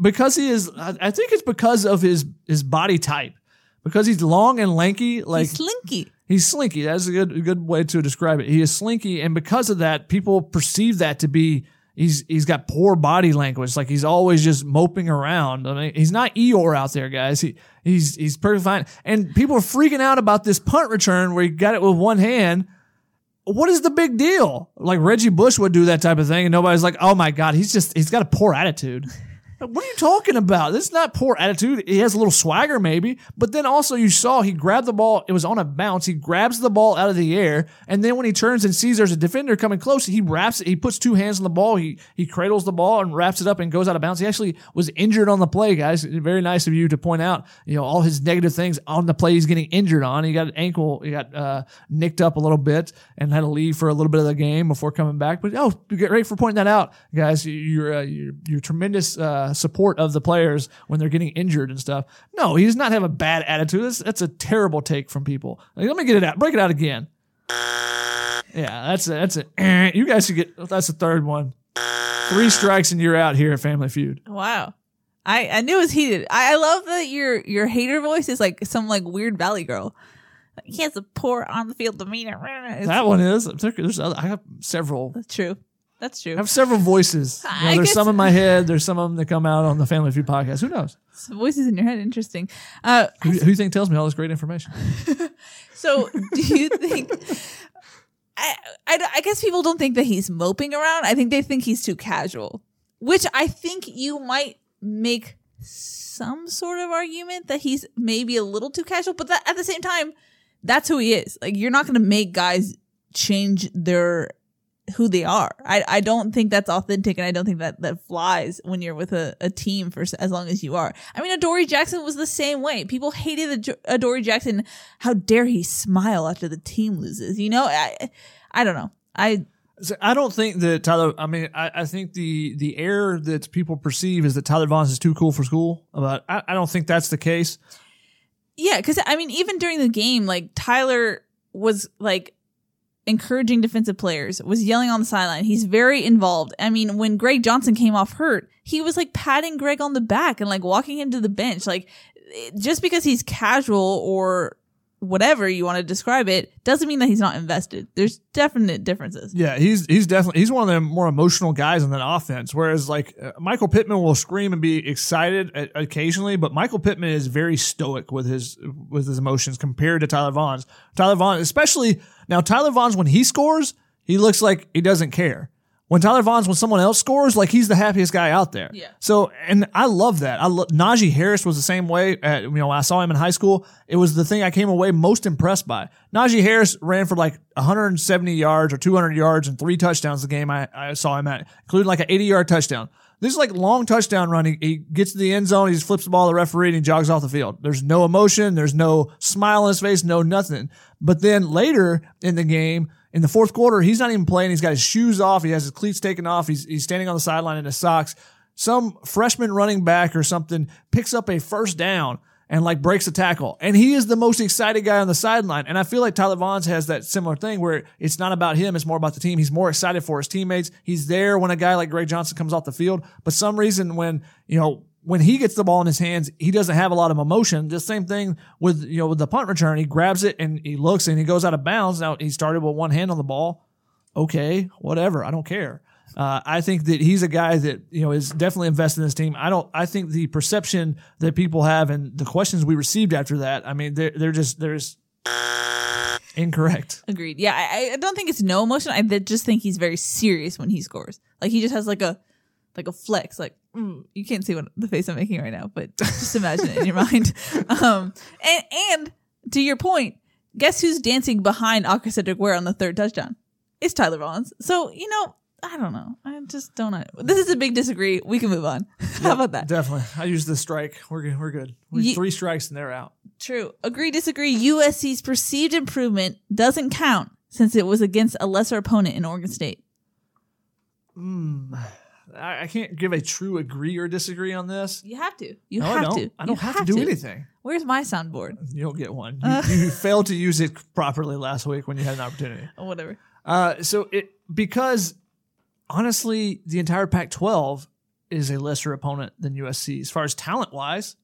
because he is, I, think it's because of his his body type. Because he's long and lanky, like He's slinky. He's slinky. That's a good a good way to describe it. He is slinky, and because of that, people perceive that to be he's he's got poor body language. Like he's always just moping around. I mean, he's not Eeyore out there, guys. He he's he's perfectly fine. And people are freaking out about this punt return where he got it with one hand. What is the big deal? Like Reggie Bush would do that type of thing, and nobody's like, "Oh my god, he's just he's got a poor attitude." What are you talking about? This is not poor attitude. He has a little swagger, maybe, but then also you saw he grabbed the ball. It was on a bounce. He grabs the ball out of the air, and then when he turns and sees there's a defender coming close, he wraps it. He puts two hands on the ball. He he cradles the ball and wraps it up and goes out of bounds. He actually was injured on the play, guys. Very nice of you to point out, you know, all his negative things on the play. He's getting injured on. He got an ankle. He got uh, nicked up a little bit and had to leave for a little bit of the game before coming back. But oh, you get ready for pointing that out, guys. You're uh, you're, you're tremendous uh, Uh, support of the players when they're getting injured and stuff. No, he does not have a bad attitude. That's, that's a terrible take from people. Like, let me get it out. Break it out again. Yeah, that's a, that's it. [clears throat] You guys should get. That's the third one. Three strikes and you're out here at Family Feud. Wow. I, I knew it was heated. I, I love that your your hater voice is like some like weird valley girl. He has a poor on the field demeanor. It's, That one is. There's other, I have several. That's true. That's true. I have several voices. You know, I there's guess- some in my head. There's some of them that come out on the Family Feud podcast. Who knows? Some voices in your head. Interesting. Uh, Who, who you think tells me all this great information? [laughs] so do you think? I, I I guess people don't think that he's moping around. I think they think he's too casual, which I think you might make some sort of argument that he's maybe a little too casual. But that, at the same time, that's who he is. Like you're not going to make guys change their who they are. I, I don't think that's authentic and I don't think that that flies when you're with a, a team for as long as you are. I mean, Adoree Jackson was the same way. People hated Ad- Adoree Jackson. How dare he smile after the team loses? You know, I, I don't know. I, So I don't think that Tyler. I mean, I, I think the the error that people perceive is that Tyler Vaughns is too cool for school. But I, I don't think that's the case. Yeah, because I mean, even during the game, like Tyler was like encouraging defensive players, was yelling on the sideline. He's very involved. I mean, when Greg Johnson came off hurt, he was like patting Greg on the back and like walking him to the bench. Like, just because he's casual or whatever you want to describe it doesn't mean that he's not invested. There's definite differences. Yeah, he's he's definitely he's one of the more emotional guys in that offense. Whereas like uh, Michael Pittman will scream and be excited occasionally, but Michael Pittman is very stoic with his with his emotions compared to Tyler Vaughns. Tyler Vaughn, especially now, Tyler Vaughns when he scores, he looks like he doesn't care. When Tyler Vaughns when someone else scores, like he's the happiest guy out there. Yeah. So, and I love that. I lo- Najee Harris was the same way. At, you know, when I saw him in high school. It was the thing I came away most impressed by. Najee Harris ran for like 170 yards or 200 yards and three touchdowns the game I, I saw him at, including like an 80 yard touchdown. This is like long touchdown run. He, he gets to the end zone. He just flips the ball to the referee and he jogs off the field. There's no emotion. There's no smile on his face. No nothing. But then later in the game, in the fourth quarter, he's not even playing. He's got his shoes off. He has his cleats taken off. He's, he's standing on the sideline in his socks. Some freshman running back or something picks up a first down and like breaks a tackle. And he is the most excited guy on the sideline. And I feel like Tyler Vaughns has that similar thing where it's not about him. It's more about the team. He's more excited for his teammates. He's there when a guy like Greg Johnson comes off the field. But some reason when, you know, when he gets the ball in his hands, he doesn't have a lot of emotion. The same thing with, you know, with the punt return. He grabs it and he looks and he goes out of bounds. Now he started with one hand on the ball. Okay, whatever. I don't care. Uh, I think that he's a guy that you know is definitely invested in this team. I don't. I think the perception that people have and the questions we received after that. I mean, they're they're just they're just incorrect. Agreed. Yeah, I, I don't think it's no emotion. I just think he's very serious when he scores. Like he just has like a like a flex. Like mm, you can't see what the face I'm making right now, but just imagine it in your mind. [laughs] Um, and and to your point, guess who's dancing behind Aca'Cedric Ware on the third touchdown? It's Tyler Vaughns. So you know, I don't know. I just don't know. This is a big disagree. We can move on. [laughs] How about that? Definitely. I use the strike. We're good. We're good. We Ye- three strikes and they're out. True. Agree, disagree. USC's perceived improvement doesn't count since it was against a lesser opponent in Oregon State. I, I can't give a true agree or disagree on this. You have to. You No, have I don't. to. I don't You have, to do anything. Where's my soundboard? You don't get one. You, you [laughs] failed to use it properly last week when you had an opportunity. Or [laughs] whatever. Uh, so it because honestly, the entire Pac-12 is a lesser opponent than USC as far as talent wise.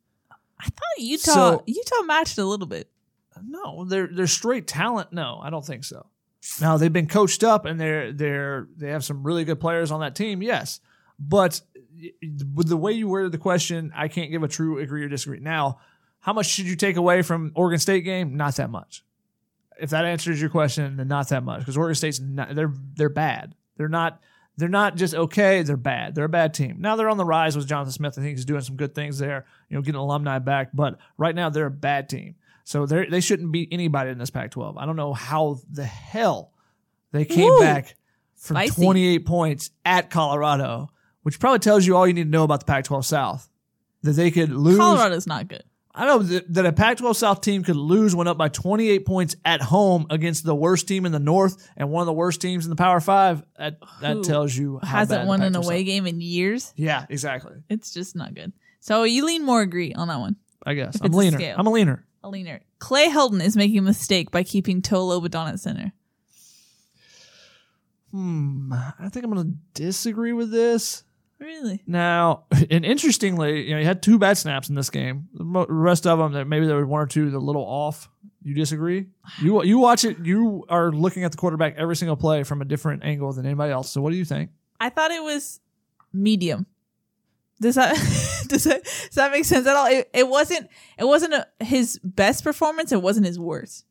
I thought Utah So- Utah matched a little bit. No, they're they're straight talent. No, I don't think so. Now they've been coached up and they're they're they have some really good players on that team. Yes, but with the way you worded the question, I can't give a true agree or disagree. Now, how much should you take away from Oregon State game? Not that much. If that answers your question, then not that much because Oregon State's not, they're they're bad. They're not they're not just okay. They're bad. They're a bad team. Now they're on the rise with Jonathan Smith. I think he's doing some good things there. You know, getting alumni back. But right now they're a bad team. So they they shouldn't beat anybody in this Pac-12. I don't know how the hell they came Woo. back from Spicy. 28 points at Colorado, which probably tells you all you need to know about the Pac-12 South. That they could lose. Colorado's not good. I know that, a Pac-12 South team could lose when up by 28 points at home against the worst team in the North and one of the worst teams in the Power Five. That that Who tells you how Hasn't won an away South- game in years. Yeah, exactly. It's just not good. So you lean more agree on that one. I guess I'm a leaner. scale. I'm a leaner. A leaner. Clay Helton is making a mistake by keeping Toa Lobendahn at center. Hmm. I think I'm going to disagree with this. Really? Now, [laughs] and interestingly, you know, he had two bad snaps in this game. The rest of them, that maybe there were one or two that a little off. You disagree? You [sighs] you watch it. You are looking at the quarterback every single play from a different angle than anybody else. So, what do you think? I thought it was medium. Does that [laughs] does that does that make sense at all? It, it wasn't it wasn't a, his best performance. It wasn't his worst.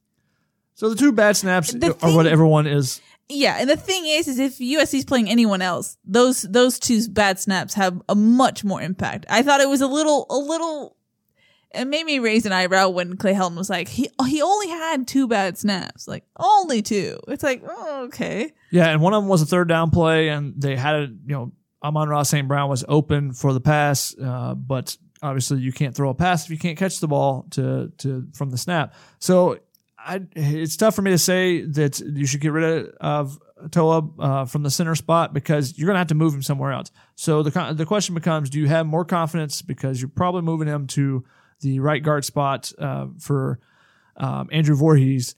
So the two bad snaps The are thing- what everyone is. Yeah, and the thing is, is if USC's playing anyone else, those those two bad snaps have a much more impact. I thought it was a little a little. it made me raise an eyebrow when Clay Helton was like, he he only had two bad snaps, like only two. It's like, oh, okay, Yeah, and one of them was a third down play, and they had it. You know, Amon Ra St. Brown was open for the pass, uh, but obviously you can't throw a pass if you can't catch the ball to to from the snap. So I, it's tough for me to say that you should get rid of Toa uh, from the center spot because you're going to have to move him somewhere else. So the the question becomes: Do you have more confidence because you're probably moving him to the right guard spot uh, for um, Andrew Voorhees?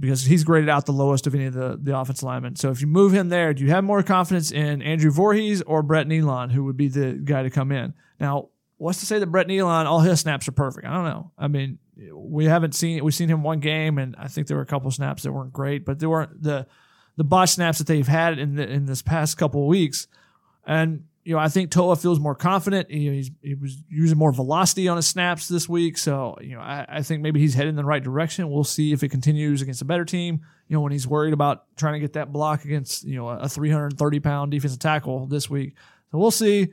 because he's graded out the lowest of any of the, the offensive linemen. So if you move him there, do you have more confidence in Andrew Voorhees or Brett Neilon, who would be the guy to come in? Now, what's to say that Brett Neilon, all his snaps are perfect? I don't know. I mean, we haven't seen we've seen him one game, and I think there were a couple snaps that weren't great, but they weren't the the botch snaps that they've had in the, in this past couple of weeks. And you know, I think Toa feels more confident. He, he was using more velocity on his snaps this week. So, you know, I, I think maybe he's heading in the right direction. We'll see if it continues against a better team. You know, when he's worried about trying to get that block against, you know, a 330 pound defensive tackle this week. So we'll see.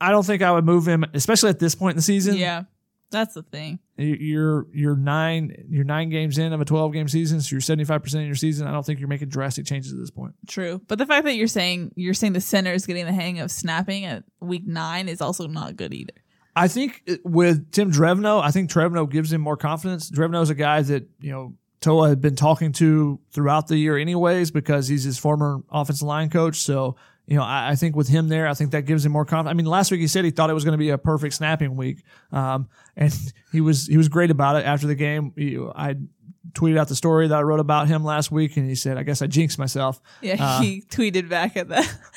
I don't think I would move him, especially at this point in the season. yeah, that's the thing. You- You're you're nine you're nine games in of a 12 game season, so you're 75 percent of your season. I don't think you're making drastic changes at this point. True, but the fact that you're saying you're saying the center is getting the hang of snapping at week nine is also not good either. I think uh, with Tim Drevno, I think Drevno gives him more confidence. Drevno is a guy that, you know, Toa had been talking to throughout the year anyways because he's his former offensive line coach. So, you know, I, I think with him there, I think that gives him more confidence. I mean, last week he said he thought it was going to be a perfect snapping week. Um, and [laughs] he was, he was great about it after the game. He, I tweeted out the story that I wrote about him last week and he said, I guess I jinxed myself. Yeah, [laughs] Uh, he tweeted back at that. [laughs]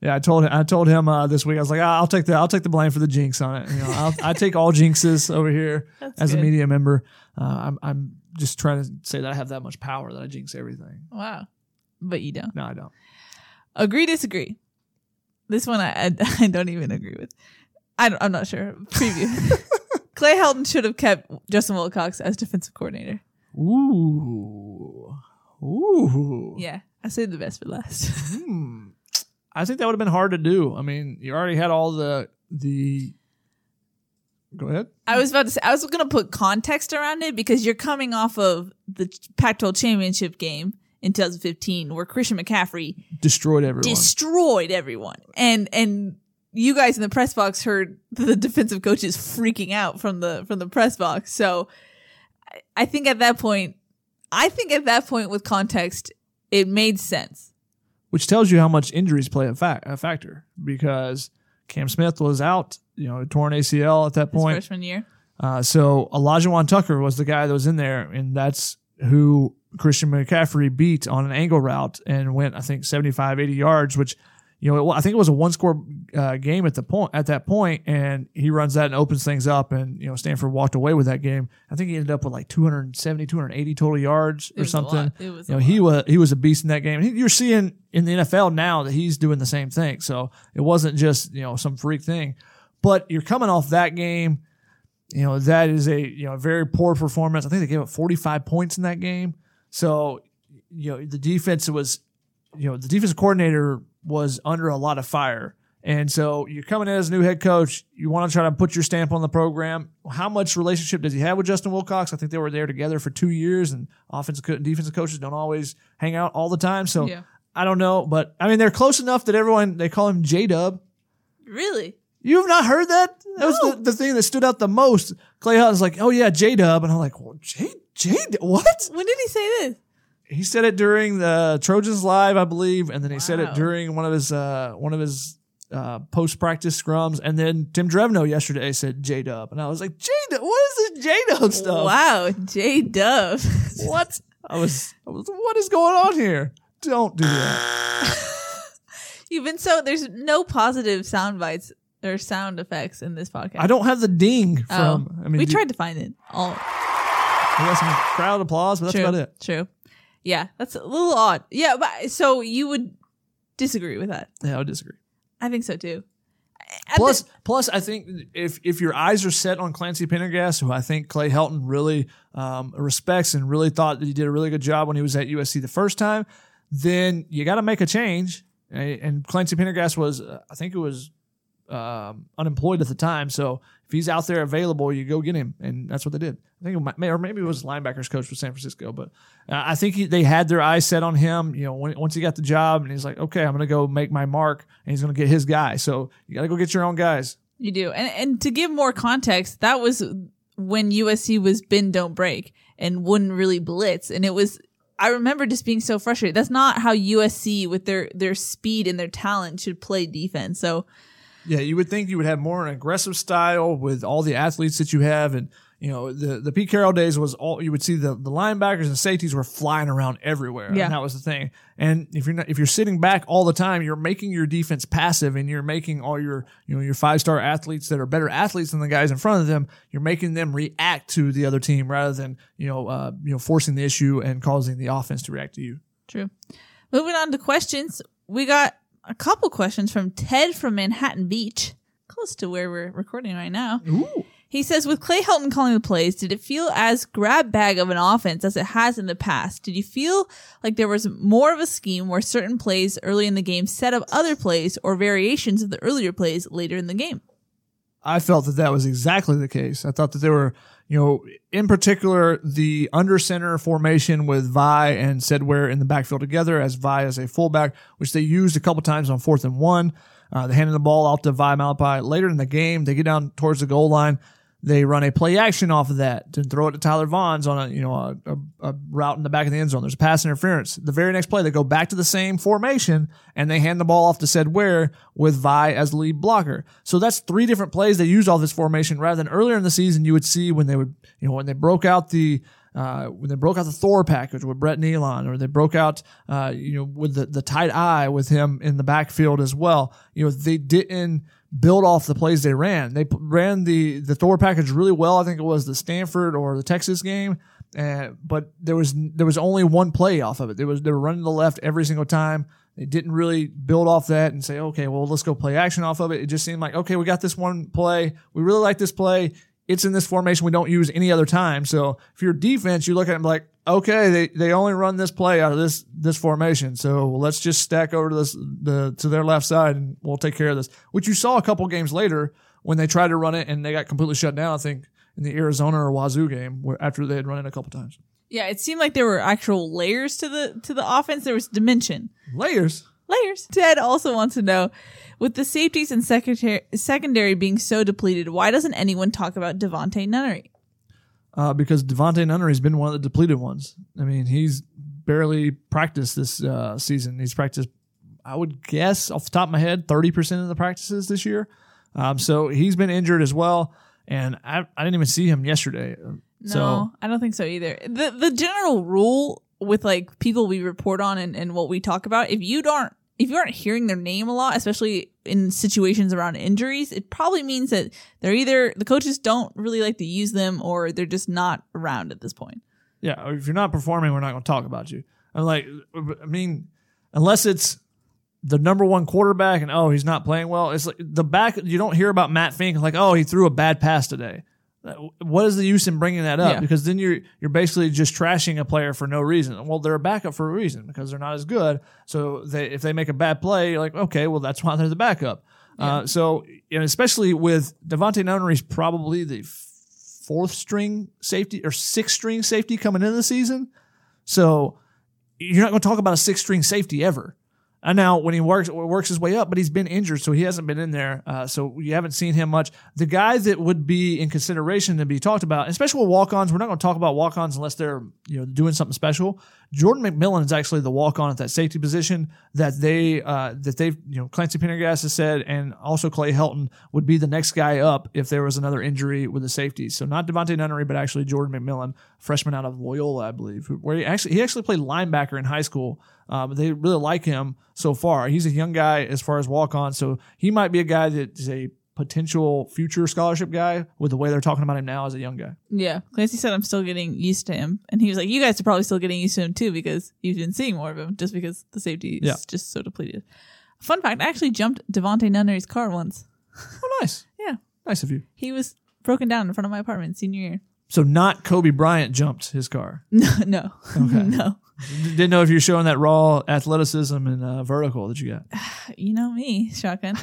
Yeah, I told him. I told him uh, this week. I was like, "Ah, I'll take the I'll take the blame for the jinx on it. You know, I'll, I take all jinxes over here That's as a media member. Uh, I'm I'm just trying to say that I have that much power that I jinx everything. Wow, but you don't. No, I don't. Agree, disagree. This one I I, [laughs] I don't even agree with. I don't, I'm not sure. Preview. [laughs] Clay Helton should have kept Justin Wilcox as defensive coordinator. Ooh, ooh. Yeah, I saved the best for last. Hmm. [laughs] I think that would have been hard to do. I mean, you already had all the the. Go ahead. I was about to say I was going to put context around it because you're coming off of the Pac-12 championship game in 2015 where Christian McCaffrey Destroyed everyone. destroyed everyone, and and you guys in the press box heard [laughs] the defensive coaches freaking out from the from the press box. So I, I think at that point, I think at that point with context, it made sense. which tells you how much injuries play a, fac- a factor because Cam Smith was out, you know, torn ACL at that His point. freshman year. Uh, so Olajuwon Tucker was the guy that was in there, and that's who Christian McCaffrey beat on an angle route and went, I think, 75, 80 yards, which, you know, it, I think it was a one score uh, game at the point at that point, and he runs that and opens things up, and you know, Stanford walked away with that game. I think he ended up with like 270, 280 total yards or something. lot. It was you know, he was he was a beast in that game. And he- You're seeing in the NFL now that he's doing the same thing. So it wasn't just you know some freak thing, but you're coming off that game. You know that is a you know very poor performance. I think they gave up 45 points in that game. So you know the defense was you know the defensive coordinator was under a lot of fire. And so you're coming in as a new head coach. You want to try to put your stamp on the program. How much relationship does he have with Justin Wilcox? I think they were there together for two years, and offensive co- and defensive coaches don't always hang out all the time. So Yeah. I don't know, but I mean they're close enough that everyone they call him J Dub. Really? You have not heard that? That was the, the thing that stood out the most. Clay Helton's like, oh yeah, J Dub, and I'm like, well, J J what? When did he say this? He said it during the Trojans live, I believe, and then he said it Wow. during one of his uh, one of his uh, post practice scrums, and then Tim Drevno yesterday said J Dub, and I was like, J Dub, what is this J Dub stuff? Wow, J Dub. [laughs] What? I was, I was, what is going on here? Don't do that. [laughs] You've been so there's no positive sound bites or sound effects in this podcast. I don't have the ding Oh, from. I mean, we do- tried to find it. All We got some crowd applause, but that's true. about it. True. Yeah, that's a little odd. Yeah, but so you would disagree with that? Yeah, I would disagree. I think so too. At Plus, the- plus, I think if if your eyes are set on Clancy Pendergast, who I think Clay Helton really um, respects and really thought that he did a really good job when he was at USC the first time, then you got to make a change. And and Clancy Pendergast was, uh, I think it was um, unemployed at the time. So if he's out there available, you go get him, and that's what they did. I think, it might, or maybe it was linebackers coach for San Francisco, but uh, I think he, they had their eyes set on him. You know, when, once he got the job, and he's like, okay, I'm going to go make my mark, and he's going to get his guy. So you got to go get your own guys. You do. And and to give more context, that was when USC was bend don't break and wouldn't really blitz. And it was I remember just being so frustrated. That's not how USC with their their speed and their talent should play defense. So Yeah, you would think you would have more an aggressive style with all the athletes that you have, and you know the the Pete Carroll days was all you would see the the linebackers and safeties were flying around everywhere. Yeah. and that was the thing. And if you're not if you're sitting back all the time, you're making your defense passive, and you're making all your you know your five star athletes that are better athletes than the guys in front of them. You're making them react to the other team rather than you know uh, you know forcing the issue and causing the offense to react to you. True. Moving on to questions. We got a couple questions from Ted from Manhattan Beach, close to where we're recording right now. Ooh. He says, with Clay Helton calling the plays, did it feel as grab bag of an offense as it has in the past? Did you feel like there was more of a scheme where certain plays early in the game set up other plays or variations of the earlier plays later in the game? I felt that that was exactly the case. I thought that there were, you know, in particular, the under center formation with Vi and Sed Ware in the backfield together as Vi as a fullback, which they used a couple times on fourth and one. Uh, they handed the ball out to Vi Malepeai. Later in the game, they get down towards the goal line. They run a play action off of that to throw it to Tyler Vaughns on a you know a, a, a route in the back of the end zone. There's a pass interference. The very next play, they go back to the same formation and they hand the ball off to Sed Ware with Vi as lead blocker. So that's three different plays they use all this formation rather than earlier in the season you would see when they would you know when they broke out the uh, when they broke out the Thor package with Brett Neilon, or they broke out, uh, you know, with the, the tight eye with him in the backfield as well. You know, they didn't build off the plays they ran. They ran the the Thor package really well. I think it was the Stanford or the Texas game, and but there was there was only one play off of it. There was they were running the left every single time. They didn't really build off that and say, okay, well, let's go play action off of it. It just seemed like, okay, we got this one play. We really like this play. It's in this formation we don't use any other time. So if you're defense, you look at it like, okay, they, they only run this play out of this this formation. So let's just stack over to this the to their left side and we'll take care of this. Which you saw a couple games later when they tried to run it and they got completely shut down. I think in the Arizona or Wazoo game where after they had run it a couple times. Yeah, it seemed like there were actual layers to the to the offense. There was dimension. Layers. Layers. Ted also wants to know, with the safeties and secondary being so depleted, why doesn't anyone talk about Devontae Nunnery? uh, because Devontae Nunnery's been one of the depleted ones. I mean, he's barely practiced this uh, season. He's practiced, I would guess, off the top of my head, 30% of the practices this year. Um, so he's been injured as well. And I, I didn't even see him yesterday. No, So I don't think so either. The the general rule with like people we report on and, and what we talk about, if you don't if you aren't hearing their name a lot, especially in situations around injuries, it probably means that they're either the coaches don't really like to use them or they're just not around at this point. yeah, if you're not performing, we're not going to talk about you. I'm like, I mean, unless it's the number one quarterback and oh he's not playing well. It's like the back you don't hear about Matt Fink like oh he threw a bad pass today. What is the use in bringing that up? Yeah. Because then you're you're basically just trashing a player for no reason. Well, they're a backup for a reason because they're not as good. So they if they make a bad play, you're like okay, well that's why they're the backup. Uh, so you know, especially with Devontae Nunnery's probably the fourth string safety or sixth string safety coming into the season. So you're not going to talk about a sixth string safety ever. And now when he works works his way up, but he's been injured, so he hasn't been in there. Uh, so you haven't seen him much. The guy that would be in consideration to be talked about, especially with walk ons, we're not going to talk about walk ons unless they're you know doing something special. Jordan McMillan is actually the walk on at that safety position that they uh, that they've you know Clancy Pendergast has said, and also Clay Helton would be the next guy up if there was another injury with the safeties. So not Devontae Nunnery, but actually Jordan McMillan, freshman out of Loyola, I believe, where he actually he actually played linebacker in high school. Uh, but they really like him so far. He's a young guy as far as walk on, so he might be a guy that is a potential future scholarship guy with the way they're talking about him now as a young guy. Yeah. Clancy said I'm still getting used to him. And he was like, You guys are probably still getting used to him too because you've been seeing more of him just because the safety is Yeah. just so depleted. Fun fact, I actually jumped Devontae Nunnery's car once. Oh, nice, Yeah. nice of you. He was broken down in front of my apartment senior year. So not Kobe Bryant jumped his car. [laughs] No, no, Okay. [laughs] no. Didn't know if you're showing that raw athleticism and uh, vertical that you got. [sighs] You know me, shotgun.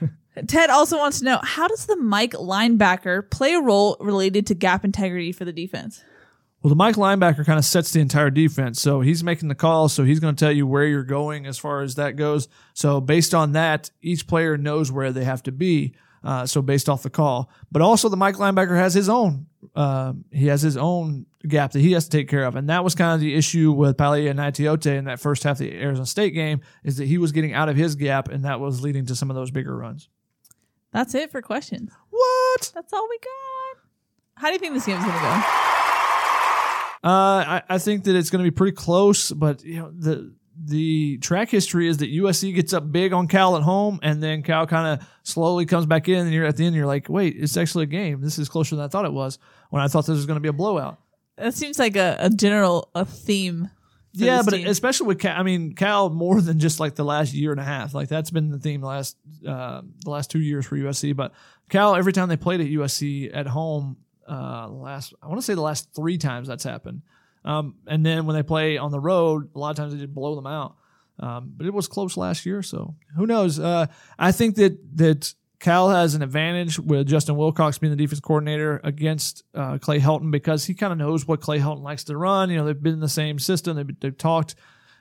[laughs] Ted also wants to know how does the Mike linebacker play a role related to gap integrity for the defense? Well, the Mike linebacker kind of sets the entire defense. So he's making the call. So he's going to tell you where you're going as far as that goes. So based on that, each player knows where they have to be. Uh, so based off the call, but also the Mike linebacker has his own. Uh, he has his own gap that he has to take care of, and that was kind of the issue with Palaie Gaoteote in that first half of the Arizona State game is that he was getting out of his gap, and that was leading to some of those bigger runs. That's it for questions. What? That's all we got. How do you think this game's gonna go? Uh, I, I think that it's going to be pretty close, but you know the the track history is that USC gets up big on Cal at home, and then Cal kind of slowly comes back in, and you're at the end, you're like, wait, it's actually a game. This is closer than I thought it was. When I thought this was going to be a blowout. That seems like a, a general a theme. Yeah, but team. especially with Cal, I mean Cal more than just like the last year and a half. Like that's been the theme the last uh, the last two years for USC. But Cal, every time they played at USC at home, uh, last I want to say the last three times that's happened. Um, and then when they play on the road, a lot of times they just blow them out. Um, but it was close last year, so who knows? Uh, I think that that Cal has an advantage with Justin Wilcox being the defense coordinator against uh, Clay Helton because he kind of knows what Clay Helton likes to run. You know, they've been in the same system, they've, they've talked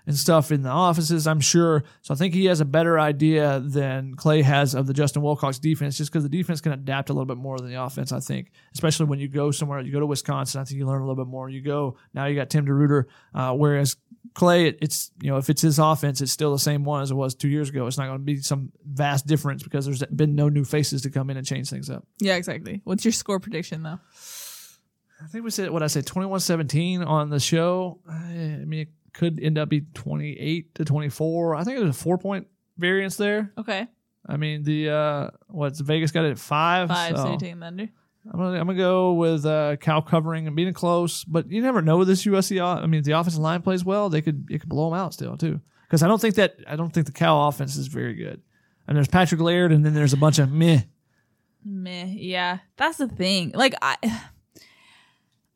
and stuff in the offices, I'm sure. So I think he has a better idea than Clay has of the Justin Wilcox defense, just because the defense can adapt a little bit more than the offense. I think, especially when you go somewhere, you go to Wisconsin, I think you learn a little bit more. You go now, you got Tim DeRuyter, uh, whereas Clay, it, it's you know if it's his offense, it's still the same one as it was two years ago. It's not going to be some vast difference because there's been no new faces to come in and change things up. yeah, exactly. What's your score prediction though? I think we said what I said 21-17 on the show. I mean, could end up be 28 to 24. I think there's a four point variance there. Okay, I mean, the uh, what's Vegas got it at five. five. So, so you're taking the under. I'm gonna I'm gonna go with uh, Cal covering and being close, but you never know with this USC. I mean, if the offensive line plays well, they could it could blow them out still too. Because I don't think that I don't think the Cal offense is very good. And there's Patrick Laird, and then there's a bunch of meh. Meh. Yeah, that's the thing. Like I,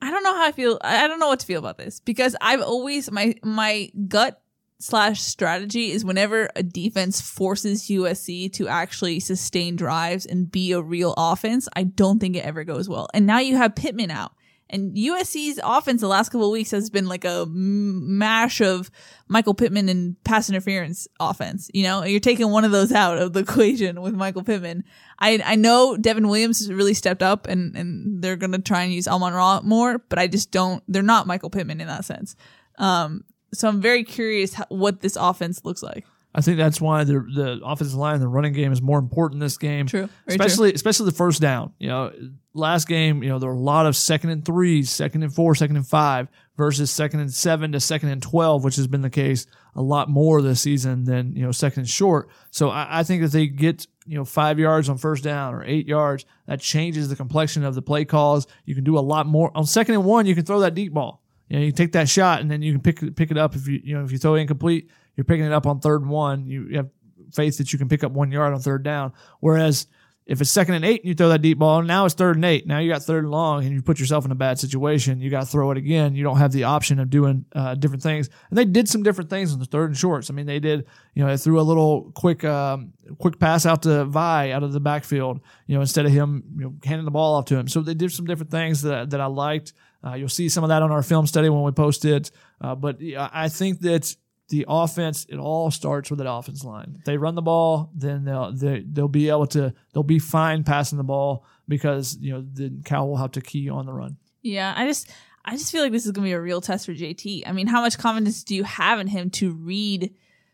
I don't know how I feel. I don't know what to feel about this because I've always my my gut slash strategy is whenever a defense forces USC to actually sustain drives and be a real offense, I don't think it ever goes well. And now you have Pittman out. And USC's offense the last couple of weeks has been like a mash of Michael Pittman and pass interference offense. You know, you're taking one of those out of the [laughs] equation with Michael Pittman. I I know Devon Williams has really stepped up and and they're gonna try and use Amon Ra more, but I just don't. They're not Michael Pittman in that sense. Um, so I'm very curious how, what this offense looks like. I think that's why the the offensive line, the running game is more important in this game. True. Very especially especially the first down. You know, last game, you know, there were a lot of second and threes, second and four, second and five versus second and seven to second and twelve, which has been the case a lot more this season than you know second and short. So I, I think if they get you know five yards on first down or eight yards, that changes the complexion of the play calls. You can do a lot more on second and one. You can throw that deep ball. You know, you take that shot and then you can pick pick it up if you you know if you throw incomplete, you're picking it up on third and one. You, have faith that you can pick up one yard on third down. Whereas if it's second and eight and you throw that deep ball, now it's third and eight. Now you got third and long and you put yourself in a bad situation. You got to throw it again. You don't have the option of doing uh, different things. And they did some different things in the third and shorts. I mean, they did, you know, they threw a little quick, um, quick pass out to Vi out of the backfield, you know, instead of him, you know, handing the ball off to him. So they did some different things that, that I liked. Uh, you'll see some of that on our film study when we post it. Uh, but I think that the offense, it all starts with that offense line. If they run the ball, then they'll they, they'll be able to they'll be fine passing the ball because you know the Cal will have to key on the run. Yeah, I just I just feel like this is gonna be a real test for JT. I mean, how much confidence do you have in him to read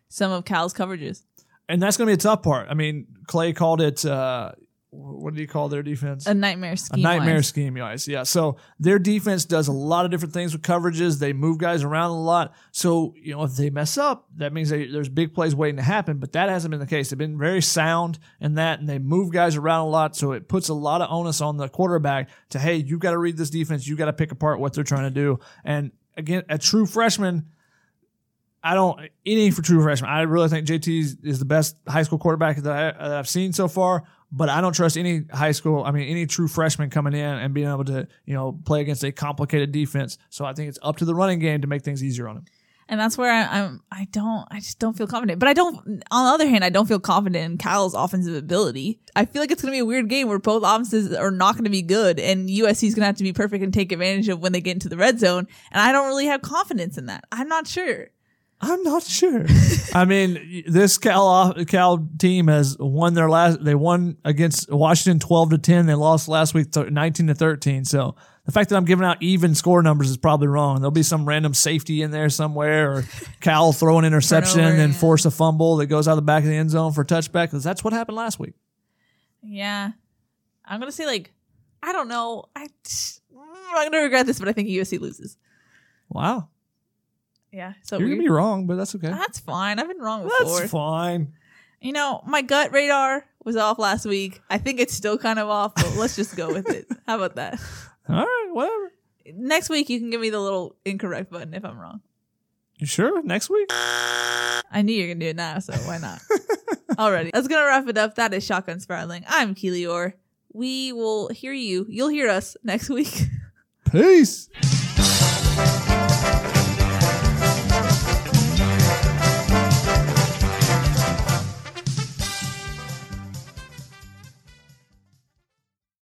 some of Cal's coverages? And that's going to be a tough part. I mean, Clay called it. Uh, what do you call their defense? A nightmare scheme. a nightmare wise. scheme, guys. Yeah. So their defense does a lot of different things with coverages. They move guys around a lot. So, you know, if they mess up, that means they, there's big plays waiting to happen. But that hasn't been the case. They've been very sound in that, and they move guys around a lot. So it puts a lot of onus on the quarterback to, hey, you've got to read this defense. You've got to pick apart what they're trying to do. And again, a true freshman, I don't any for true freshman. I really think JT is- the best high school quarterback that, I, that I've seen so far. But I don't trust any high school. I mean, any true freshman coming in and being able to you know play against a complicated defense. So I think it's up to the running game to make things easier on him. And that's where I, I'm. I don't. I just don't feel confident. But I don't. On the other hand, I don't feel confident in Cal's offensive ability. I feel like it's going to be a weird game where both offenses are not going to be good, and USC is going to have to be perfect and take advantage of when they get into the red zone. And I don't really have confidence in that. I'm not sure. I'm not sure. [laughs] I mean, this Cal Cal team has won their last. They won against Washington twelve to ten. They lost last week nineteen to thirteen. So the fact that I'm giving out even score numbers is probably wrong. There'll be some random safety in there somewhere, or Cal [laughs] throw an interception Turnover, and yeah. force a fumble that goes out the back of the end zone for a touchback. Because that's what happened last week. Yeah, I'm gonna say like I don't know. I I'm gonna regret this, but I think USC loses. Wow, Yeah, so you're weird. gonna be wrong, but that's okay. That's fine. I've been wrong before. That's fine. You know, my gut radar was off last week. I think it's still kind of off, but let's just go with it. How about that? [laughs] All right, whatever. Next week, you can give me the little incorrect button if I'm wrong. You sure? Next week? I knew you were going to do it now, so why not? [laughs] Alrighty. That's going to wrap it up. That is Shotgun Spiraling. I'm Keelior. We will hear you. You'll hear us next week. [laughs] Peace.